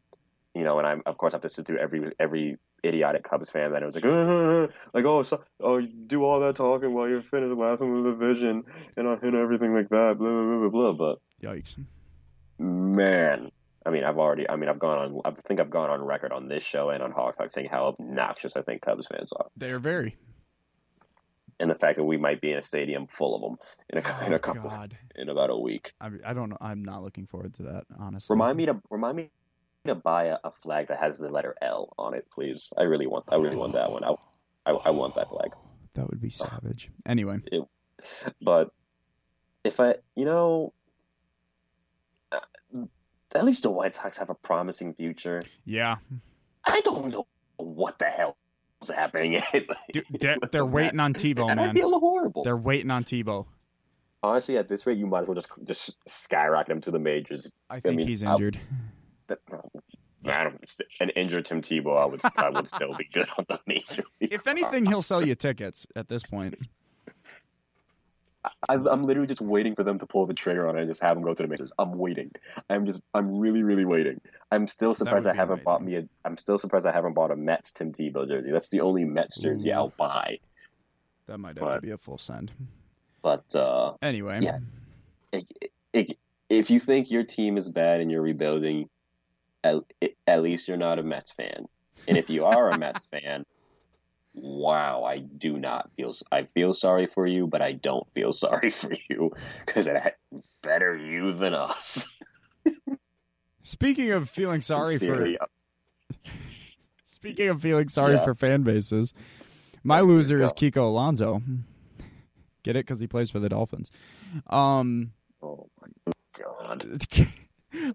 You know, and I'm of course I have to sit through every every idiotic Cubs fan that it was like, uh, like oh, so, oh, do all that talking while you're finished last in the division and and everything like that, blah blah blah blah. But yikes, man. I mean, I've already. I mean, I've gone on. I think I've gone on record on this show and on Hawk Talk saying how obnoxious I think Cubs fans are. They are very. And the fact that we might be in a stadium full of them in a, oh, in a couple God. in about a week. I, I don't know. I'm not looking forward to that. Honestly, remind me to remind me to buy a, a, flag that has the letter L on it, please. I really want. I really want that one. I, I, I want that flag. That would be savage. Anyway, it, but if I, you know, uh, at least the White Sox have a promising future. Yeah. I don't know what the hell happening. Dude, they're, they're waiting on Tebow, and I man. feel horrible. They're waiting on Tebow. Honestly, at this rate, you might as well just just skyrocket him to the majors. I think mean, he's injured. I don't, an injured Tim Tebow, I would I would still be good on the major. If anything, he'll sell you tickets at this point. I, I'm literally just waiting for them to pull the trigger on it and just have them go to the majors. I'm waiting. I'm just, I'm really, really waiting. I'm still surprised I haven't bought me a. I'm still surprised I haven't bought a Mets Tim Tebow jersey. That's the only Mets jersey Ooh. I'll buy. That might have But- to be a full send. But uh, Anyway, Yeah. i- i- if you think your team is bad and you're rebuilding, at, at least you're not a Mets fan. And if you are a Mets fan, wow, I do not feel. I feel sorry for you, but I don't feel sorry for you because it had better you than us. speaking of feeling sorry for speaking of feeling sorry Yeah. for fan bases, my loser is Kiko Alonso. Get it because he plays for the Dolphins. Um, Oh my god.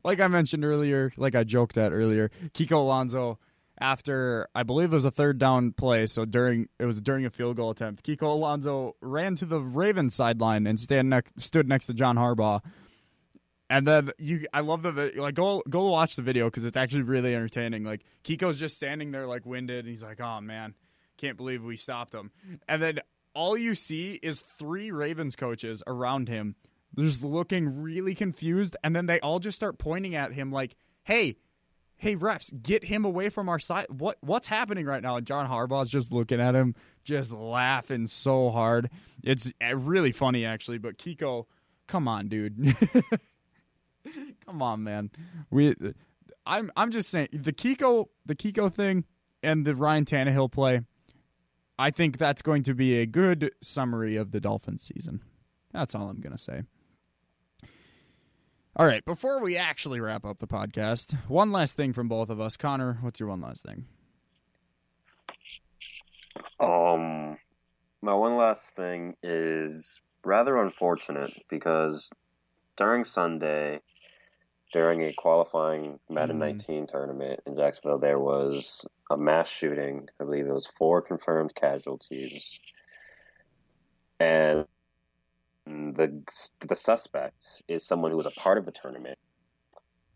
like I mentioned earlier, like I joked at earlier, Kiko Alonso, after I believe it was a third down play, so during it was during a field goal attempt, Kiko Alonso ran to the Ravens sideline and stand next, stood next to John Harbaugh. And then you, I love the vi- like go go watch the video because it's actually really entertaining. Like Kiko's just standing there like winded, and he's like, "Oh man, can't believe we stopped him." And then all you see is three Ravens coaches around him, just looking really confused, and then they all just start pointing at him like, "Hey, hey refs, get him away from our side. What what's happening right now?" And John Harbaugh's just looking at him, just laughing so hard. It's uh, really funny actually, but Kiko, come on, dude. come on, man. We I'm I'm just saying the Kiko the Kiko thing and the Ryan Tannehill play. I think that's going to be a good summary of the Dolphins season. That's all I'm going to say. All right, before we actually wrap up the podcast, one last thing from both of us. Connor, what's your one last thing? Um, my one last thing is rather unfortunate because during Sunday, during a qualifying Madden Mhm. 19 tournament in Jacksonville, there was a mass shooting. I believe it was four confirmed casualties, and the the suspect is someone who was a part of the tournament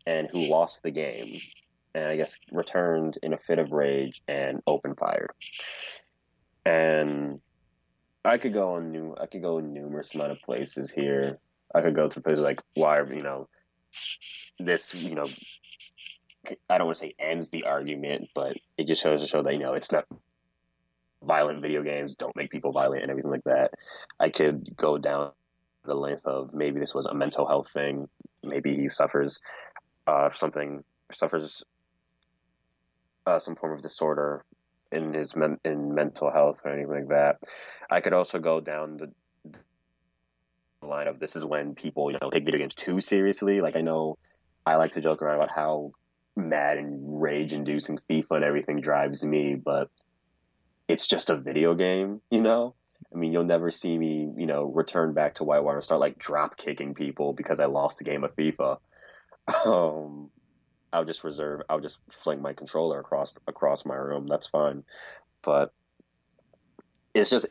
and who lost the game, and I guess returned in a fit of rage and open fired and I could go on new. I could go numerous amount of places here. I could go to places like why you know this you know I don't want to say ends the argument, but it just shows to show that you know it's not violent video games don't make people violent and everything like that. I could go down the length of maybe this was a mental health thing. Maybe he suffers uh, something suffers uh, some form of disorder in his men- in mental health or anything like that. I could also go down the line of this is when people you know take video games too seriously. Like I know I like to joke around about how mad and rage inducing FIFA and everything drives me, but it's just a video game, you know. I mean, you'll never see me, you know, return back to Whitewater and start like drop kicking people because I lost a game of FIFA. Um, I'll just reserve. I'll just fling my controller across across my room. That's fine, but it's just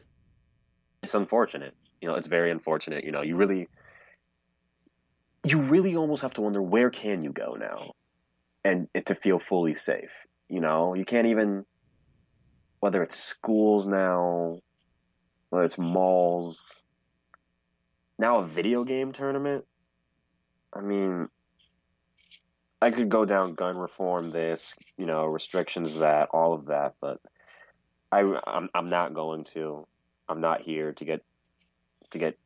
it's unfortunate. You know, it's very unfortunate. You know, you really you really almost have to wonder where can you go now, and to feel fully safe. You know, you can't even whether it's schools now, whether it's malls. Now a video game tournament. I mean, I could go down gun reform, this, you know, restrictions, that, all of that, but I, I'm, I'm not going to. I'm not here to get to get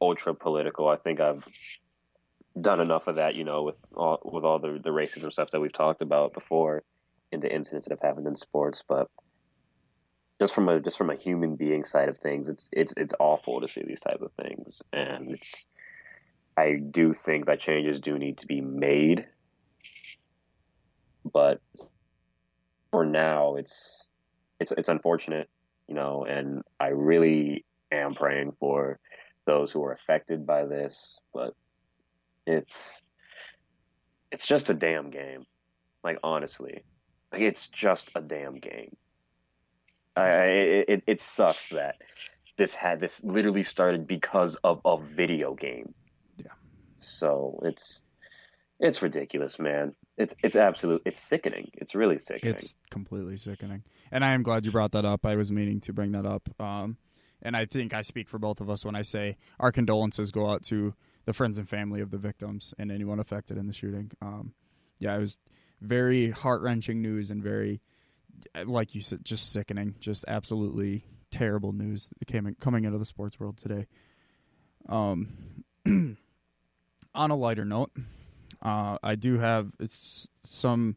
ultra political. I think I've done enough of that, you know, with all with all the the racism stuff that we've talked about before, in the incidents that have happened in sports. But just from a just from a human being side of things, it's it's it's awful to see these type of things, and it's. I do think that changes do need to be made. But for now it's it's it's unfortunate you know and i really am praying for those who are affected by this. But it's it's just a damn game. Like honestly like it's just a damn game I, it it sucks that this had this literally started because of a video game. Yeah. So it's it's ridiculous, man. It's it's absolute. It's sickening. It's really sickening. It's completely sickening, and I am glad you brought that up. I was meaning to bring that up, um, and I think I speak for both of us when I say our condolences go out to the friends and family of the victims and anyone affected in the shooting. Um, yeah, it was very heart wrenching news and very, like you said, just sickening, just absolutely terrible news that came coming into the sports world today. Um, on a lighter note, uh, I do have some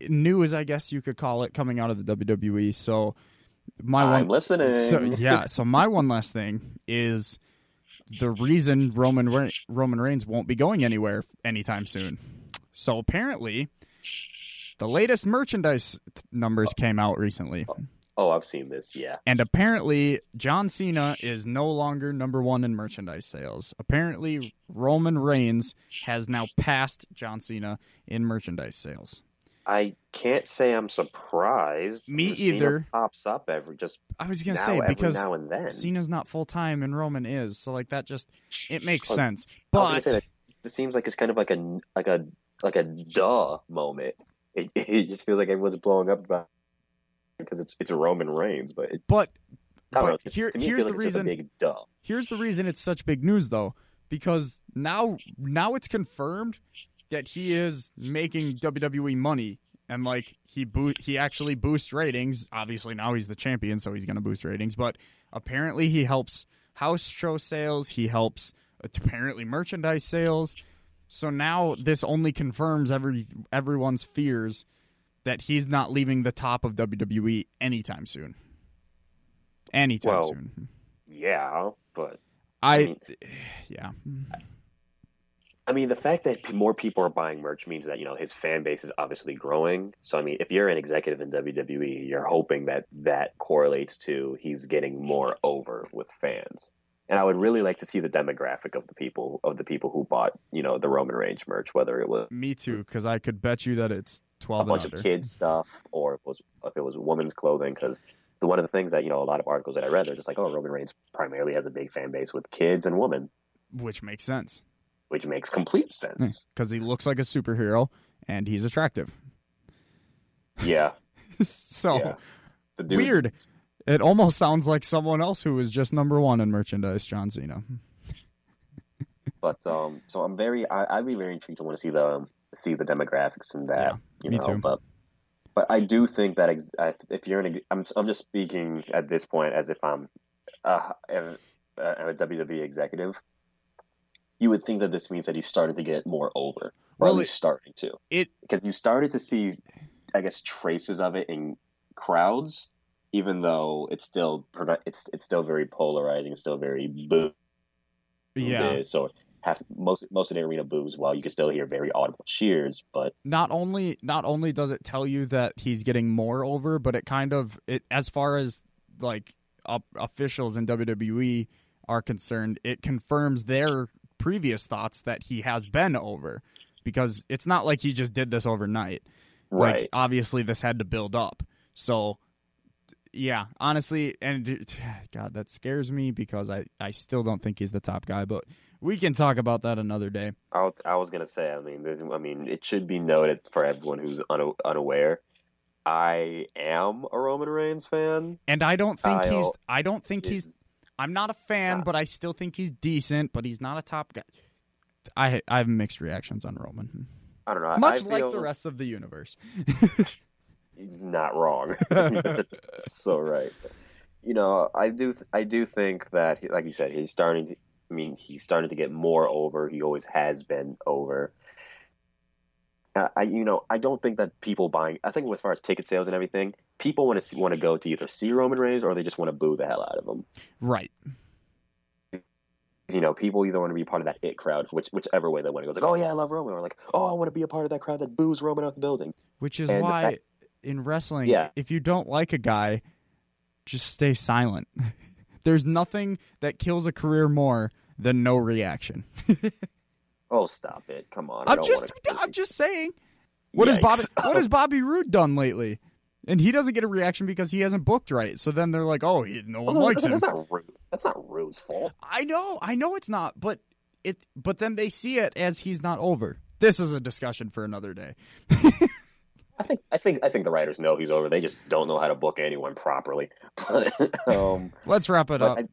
news, I guess you could call it, coming out of the WWE. So my I'm one, listening. So, yeah, so my one last thing is the reason Roman Re- Roman Reigns won't be going anywhere anytime soon. So apparently, the latest merchandise numbers oh. came out recently. Oh, oh, I've seen this, yeah. And apparently, John Cena is no longer number one in merchandise sales. Apparently, Roman Reigns has now passed John Cena in merchandise sales. I can't say I'm surprised. Me Cena either. Pops up every just. I was gonna now, say because now and then. Cena's not full time and Roman is, so like that just it makes Oh, sense. But gonna say that this seems like it's kind of like a like a like a duh moment. It, it just feels like everyone's blowing up about because it's it's Roman Reigns, but it, but don't know. Here- here's the like it's just a reason- here's the reason it's such big news though because now now it's confirmed that he is making WWE money and like he boo- he actually boosts ratings. Obviously now he's the champion so he's going to boost ratings but apparently he helps house show sales. He helps apparently merchandise sales so now this only confirms every everyone's fears that he's not leaving the top of WWE anytime soon anytime Well, soon Yeah, but I, I mean- yeah. I mean, the fact that more people are buying merch means that you know his fan base is obviously growing. So I mean, if you're an executive in WWE, you're hoping that that correlates to he's getting more over with fans. And I would really like to see the demographic of the people of the people who bought you know the Roman Reigns merch, whether it was Me too, because I could bet you that it's a twelve bunch and of kids stuff or if it was if it was women's clothing because. The, one of the things that you know, a lot of articles that I read, they're just like, "Oh, Roman Reigns primarily has a big fan base with kids and women," which makes sense which makes complete hmm, sense. because he looks like a superhero and he's attractive. Yeah, so yeah. The dude, weird. It almost sounds like someone else who was just number one in merchandise, John Cena. But um, so I'm very, I, I'd be very intrigued to want to see the um, see the demographics and that. Yeah, you me know, too. But but I do think that ex- if you're in, a, I'm I'm just speaking at this point as if I'm uh, a, a WWE executive. You would think that this means that he's starting to get more over, or Well, at least starting to. It because you started to see, I guess, traces of it in crowds, even though it's still it's it's still very polarizing, it's still very boo. yeah. So half most most of the arena boos while you can still hear very audible cheers. But Not only not only does it tell you that he's getting more over, but it kind of it as far as like up, officials in WWE are concerned, it confirms their previous thoughts that he has been over because it's not like he just did this overnight. right, Like obviously this had to build up. So yeah, honestly, and God, that scares me because I I still don't think he's the top guy. But we can talk about that another day. I was, I was gonna say. I mean, there's, I mean, it should be noted for everyone who's una, unaware. I am a Roman Reigns fan. And I don't think he's I don't think he's I'm not a fan, not. but I still think he's decent. But he's not a top guy. I I have mixed reactions on Roman, I don't know. Much I like feel the rest of the universe. Not wrong. so right. You know, I do. I do think that, he- like you said, he's starting. To, I mean, he's starting to get more over. He always has been over. Uh, I, you know, I don't think that people buying. I think as far as ticket sales and everything, people want to see, want to go to either see Roman Reigns or they just want to boo the hell out of him. right. You know, people either want to be part of that it crowd, which whichever way they want to go. It's like, oh yeah, I love Roman, or like, oh, I want to be a part of that crowd that boos Roman out the building. Which is And why fact- in wrestling, Yeah. if you don't like a guy, just stay silent. There's nothing that kills a career more than no reaction. Oh, stop it! Come on, I'm just I'm just saying. What has Bobby Yikes. what has Bobby Roode done lately? And he doesn't get a reaction because he hasn't booked right. So then they're like, "Oh, he, no one Well, likes him." that's not Roode. That's not Roode's fault. I know, I know it's not, but it. But then they see it as he's not over. This is a discussion for another day. I think I think I think the writers know he's over. They just don't know how to book anyone properly. But um, Let's wrap it up. I,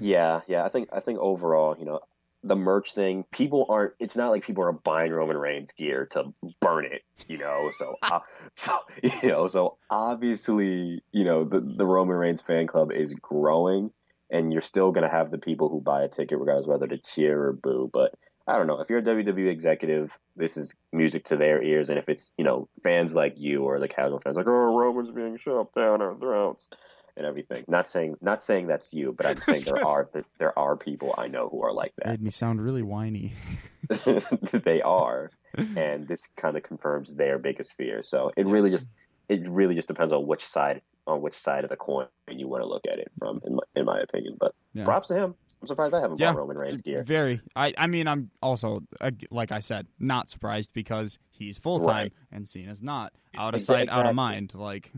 yeah, yeah. I think I think overall, you know, the merch thing, people aren't. It's not like people are buying Roman Reigns gear to burn it, you know. So uh, so you know, so obviously, you know, the the Roman Reigns fan club is growing, and you're still gonna have the people who buy a ticket regardless whether to cheer or boo. But I don't know. If you're a WWE executive, this is music to their ears, and if it's you know fans like you or the casual fans like, oh, Roman's being shoved down our throats and everything. Not saying not saying that's you, but I'm saying there are there are people I know who are like that. Made me sound really whiny. they are, and this kind of confirms their biggest fear. So it really just it really just depends on which side on which side of the coin you want to look at it from, in my, in my opinion. But Yeah. props to him. I'm surprised I haven't Yeah. bought Roman Reigns gear. Very. I. I mean, I'm also uh, like I said, not surprised because he's full time Right. and Cena's not. Out of Exactly. sight, out of mind. Like,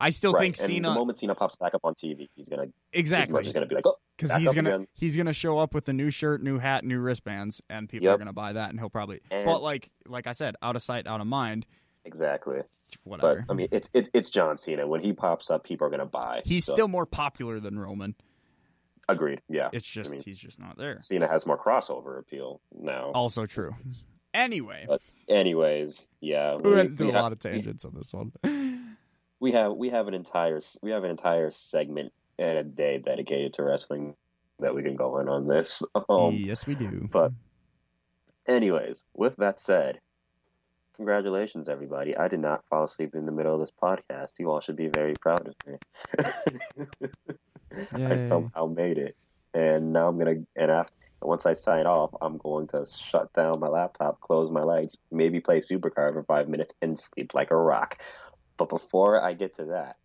I still right. think and Cena the moment Cena pops back up on TV, he's gonna exactly he's gonna be like, oh, because he's gonna again. he's gonna show up with a new shirt, new hat, new wristbands, and people are gonna buy that, and he'll probably. And- but like like I said, out of sight, out of mind. exactly. Whatever. But I mean, it's it's it's John Cena. When he pops up, people are gonna buy. he's So, still more popular than Roman. Agreed. Yeah, It's just mean- he's just not there. Cena has more crossover appeal now. Also true. Anyway, But Anyways, yeah, we went through we a have- lot of tangents on this one. we have we have an entire we have an entire segment and a day dedicated to wrestling that we can go in on this. Um, yes, we do. but- anyways, with that said, congratulations everybody. I did not fall asleep in the middle of this podcast. You all should be very proud of me. I somehow made it, and now I'm gonna and after once I sign off, I'm going to shut down my laptop, close my lights, maybe play Supercard for five minutes, and sleep like a rock. But before I get to that,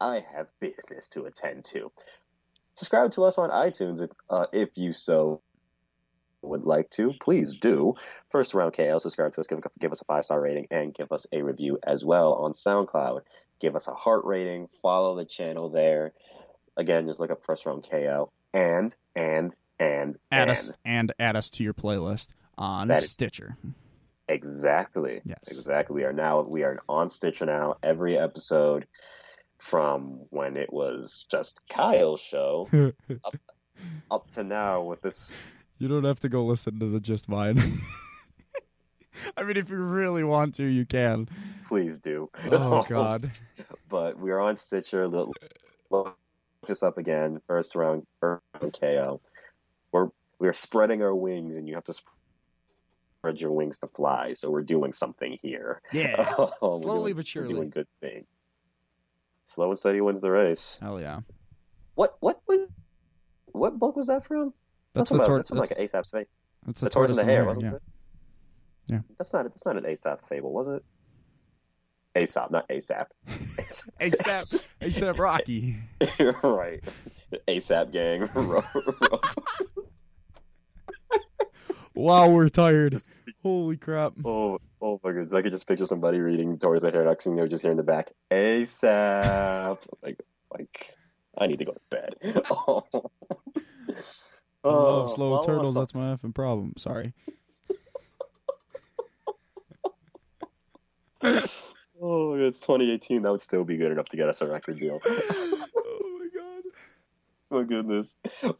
I have business to attend to. Subscribe to us on iTunes if, uh, if you so would like to. Please do. First round KO, subscribe to us, give, give us a five star rating, and give us a review as well on SoundCloud. Give us a heart rating, follow the channel there. Again, just look up First Round KO. And, and, and, add and. us and add us to your playlist on That is- Stitcher. Exactly. Yes. Exactly. We are now we are on Stitcher now. Every episode from when it was just Kyle's show up, up to now with this You don't have to go listen to the Just Mine. I mean, if you really want to, you can. please do. Oh God. but we are on Stitcher. Look us up again. First round, first round KO. We're we're spreading our wings, and you have to spread your wings to fly. So we're doing something here. Yeah. Um, we're Slowly doing- but surely. Doing good things. Slow and steady wins the race. Hell yeah. What what what, what book was that from? That's the a- tor- that's from that's, like an Aesop's fable. that's The, the tortoise and the hare, wasn't yeah. it? Yeah. That's not that's not an Aesop fable, was it? Aesop, not ASAP. ASAP, ASAP Rocky. You're right. ASAP gang. Wow, we're tired. Holy crap. oh, oh my goodness! I could just picture somebody reading Toys the Hair Next thing they're just hearing in the back ASAP. like, like I need to go to bed. oh. I love Oh, slow us turtles. That's my effing problem. Sorry. Oh, it's 2018. That would still be good enough to get us a record deal. oh my god. Oh goodness!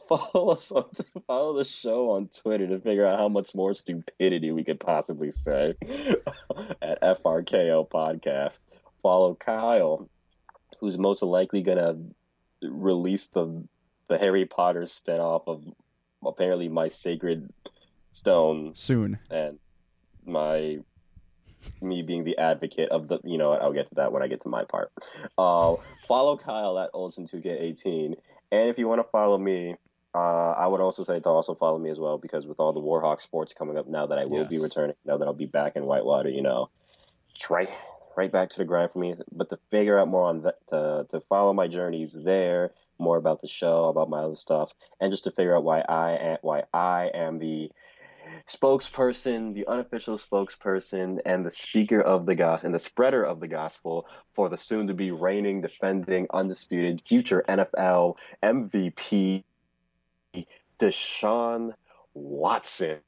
Follow us on follow the show on Twitter to figure out how much more stupidity we could possibly say at FRKO Podcast. Follow Kyle, who's most likely gonna release the the Harry Potter spinoff of apparently my Sacred Stone Soon. and my me being the advocate of the you know I'll get to that when I get to my part. Uh, follow Kyle at Olsen2K18, and if you want to follow me, uh, I would also say to also follow me as well because with all the Warhawk sports coming up now that I will be returning, now that I'll be back in Whitewater, you know, it's right right back to the grind for me. But to figure out more on that, to to follow my journeys there, more about the show, about my other stuff, and just to figure out why I am, why I am the spokesperson, the unofficial spokesperson, and the speaker of the gospel and the spreader of the gospel for the soon-to-be reigning, defending, undisputed future NFL MVP, Deshaun Watson.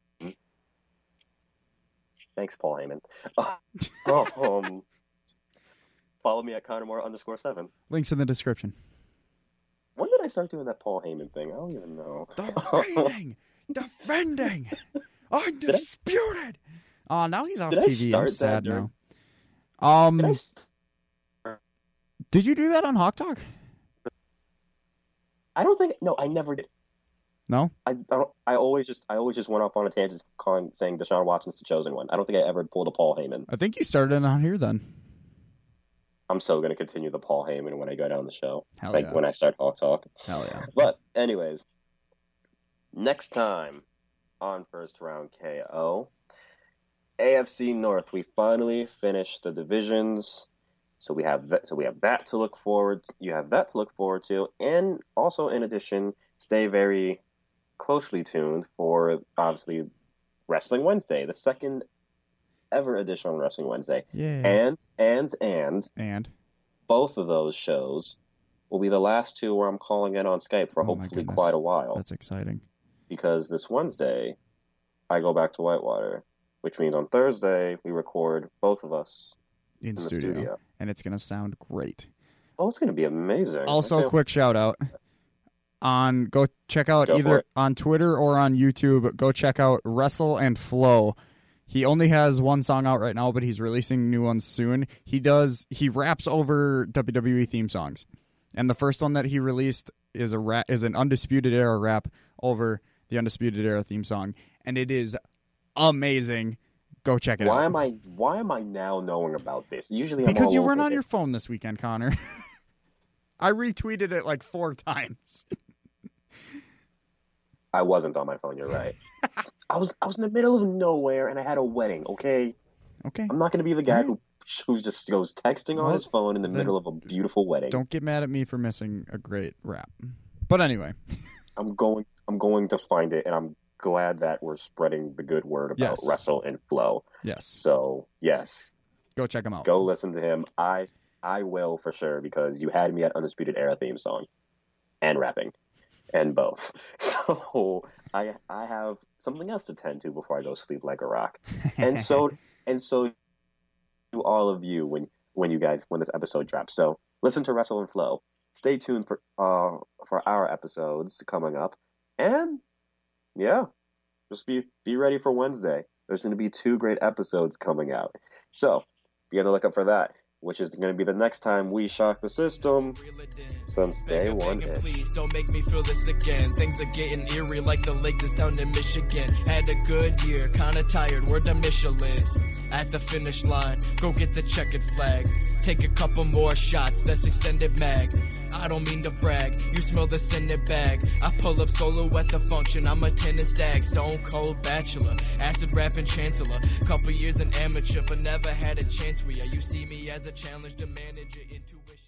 Thanks, Paul Heyman. um, follow me at Connor Moore underscore seven. Links in the description. When did I start doing that Paul Heyman thing? I don't even know. Defending, defending, undisputed. Oh, now he's off Did TV. I'm sad now. Um, Did did, you do that on Hawk Talk? I don't think. No, I never did. No. I, I don't. I always just. I always just went off on a tangent, calling saying Deshaun Watson's the chosen one. I don't think I ever pulled a Paul Heyman. I think you started it on here then. I'm so gonna continue the Paul Heyman when I go down the show. Hell like yeah. when I start Hawk Talk. Hell yeah. But anyways, next time on first round KO, AFC North. We finally finished the divisions, so we have that, so we have that to look forward. To. You have that to look forward to, and also in addition, stay very closely tuned for obviously Wrestling Wednesday, the second ever edition on Wrestling Wednesday, Yeah. and and and And both of those shows will be the last two where I'm calling in on Skype for Oh hopefully quite a while. that's exciting. Because this Wednesday, I go back to Whitewater, which means on Thursday we record both of us In in the studio. studio. and it's gonna sound great. Oh, it's going to be amazing. Also, quick shout out on go check out Go either on Twitter or on YouTube. Go check out Wrestle and Flow. He only has one song out right now, but he's releasing new ones soon. He does he raps over WWE theme songs, and the first one that he released is a rap is an Undisputed Era rap over the Undisputed Era theme song, and it is amazing. Go check it Why out. am I? Why am I now knowing about this? Usually, I'm because you weren't on it. your phone this weekend, Connor. I retweeted it like four times. I wasn't on my phone. You're right. I was. I was in the middle of nowhere, and I had a wedding. Okay, Okay. I'm not going to be the guy who who just goes texting on his phone in the middle of a beautiful wedding. Don't get mad at me for missing a great rap. But anyway, I'm going. I'm going to find it, and I'm glad that we're spreading the good word about Yes. Wrestle and Flow. yes, So yes, go check him out. go listen to him. I I will for sure because you had me at Undisputed Era theme song and rapping and both. So I I have something else to tend to before I go sleep like a rock. And so and so to all of you when when you guys when this episode drops. So listen to Wrestle and Flow. Stay tuned for uh for our episodes coming up. And yeah, just be be ready for Wednesday. There's going to be two great episodes coming out. So be on the lookout for that, which is going to be the next time we shock the system. Since day one. please don't make me feel this again. Things are getting eerie like the lake that's down in Michigan. Had a good year, kinda tired, we're the Michelin. At the finish line, go get the checkered flag. Take a couple more shots, that's extended mag. I don't mean to brag, you smell the scented bag. I pull up solo at the function, I'm a tennis stag. Stone cold bachelor, acid rapping chancellor. Couple years an amateur, but never had a chance where ya. You see me as challenge to manage your intuition.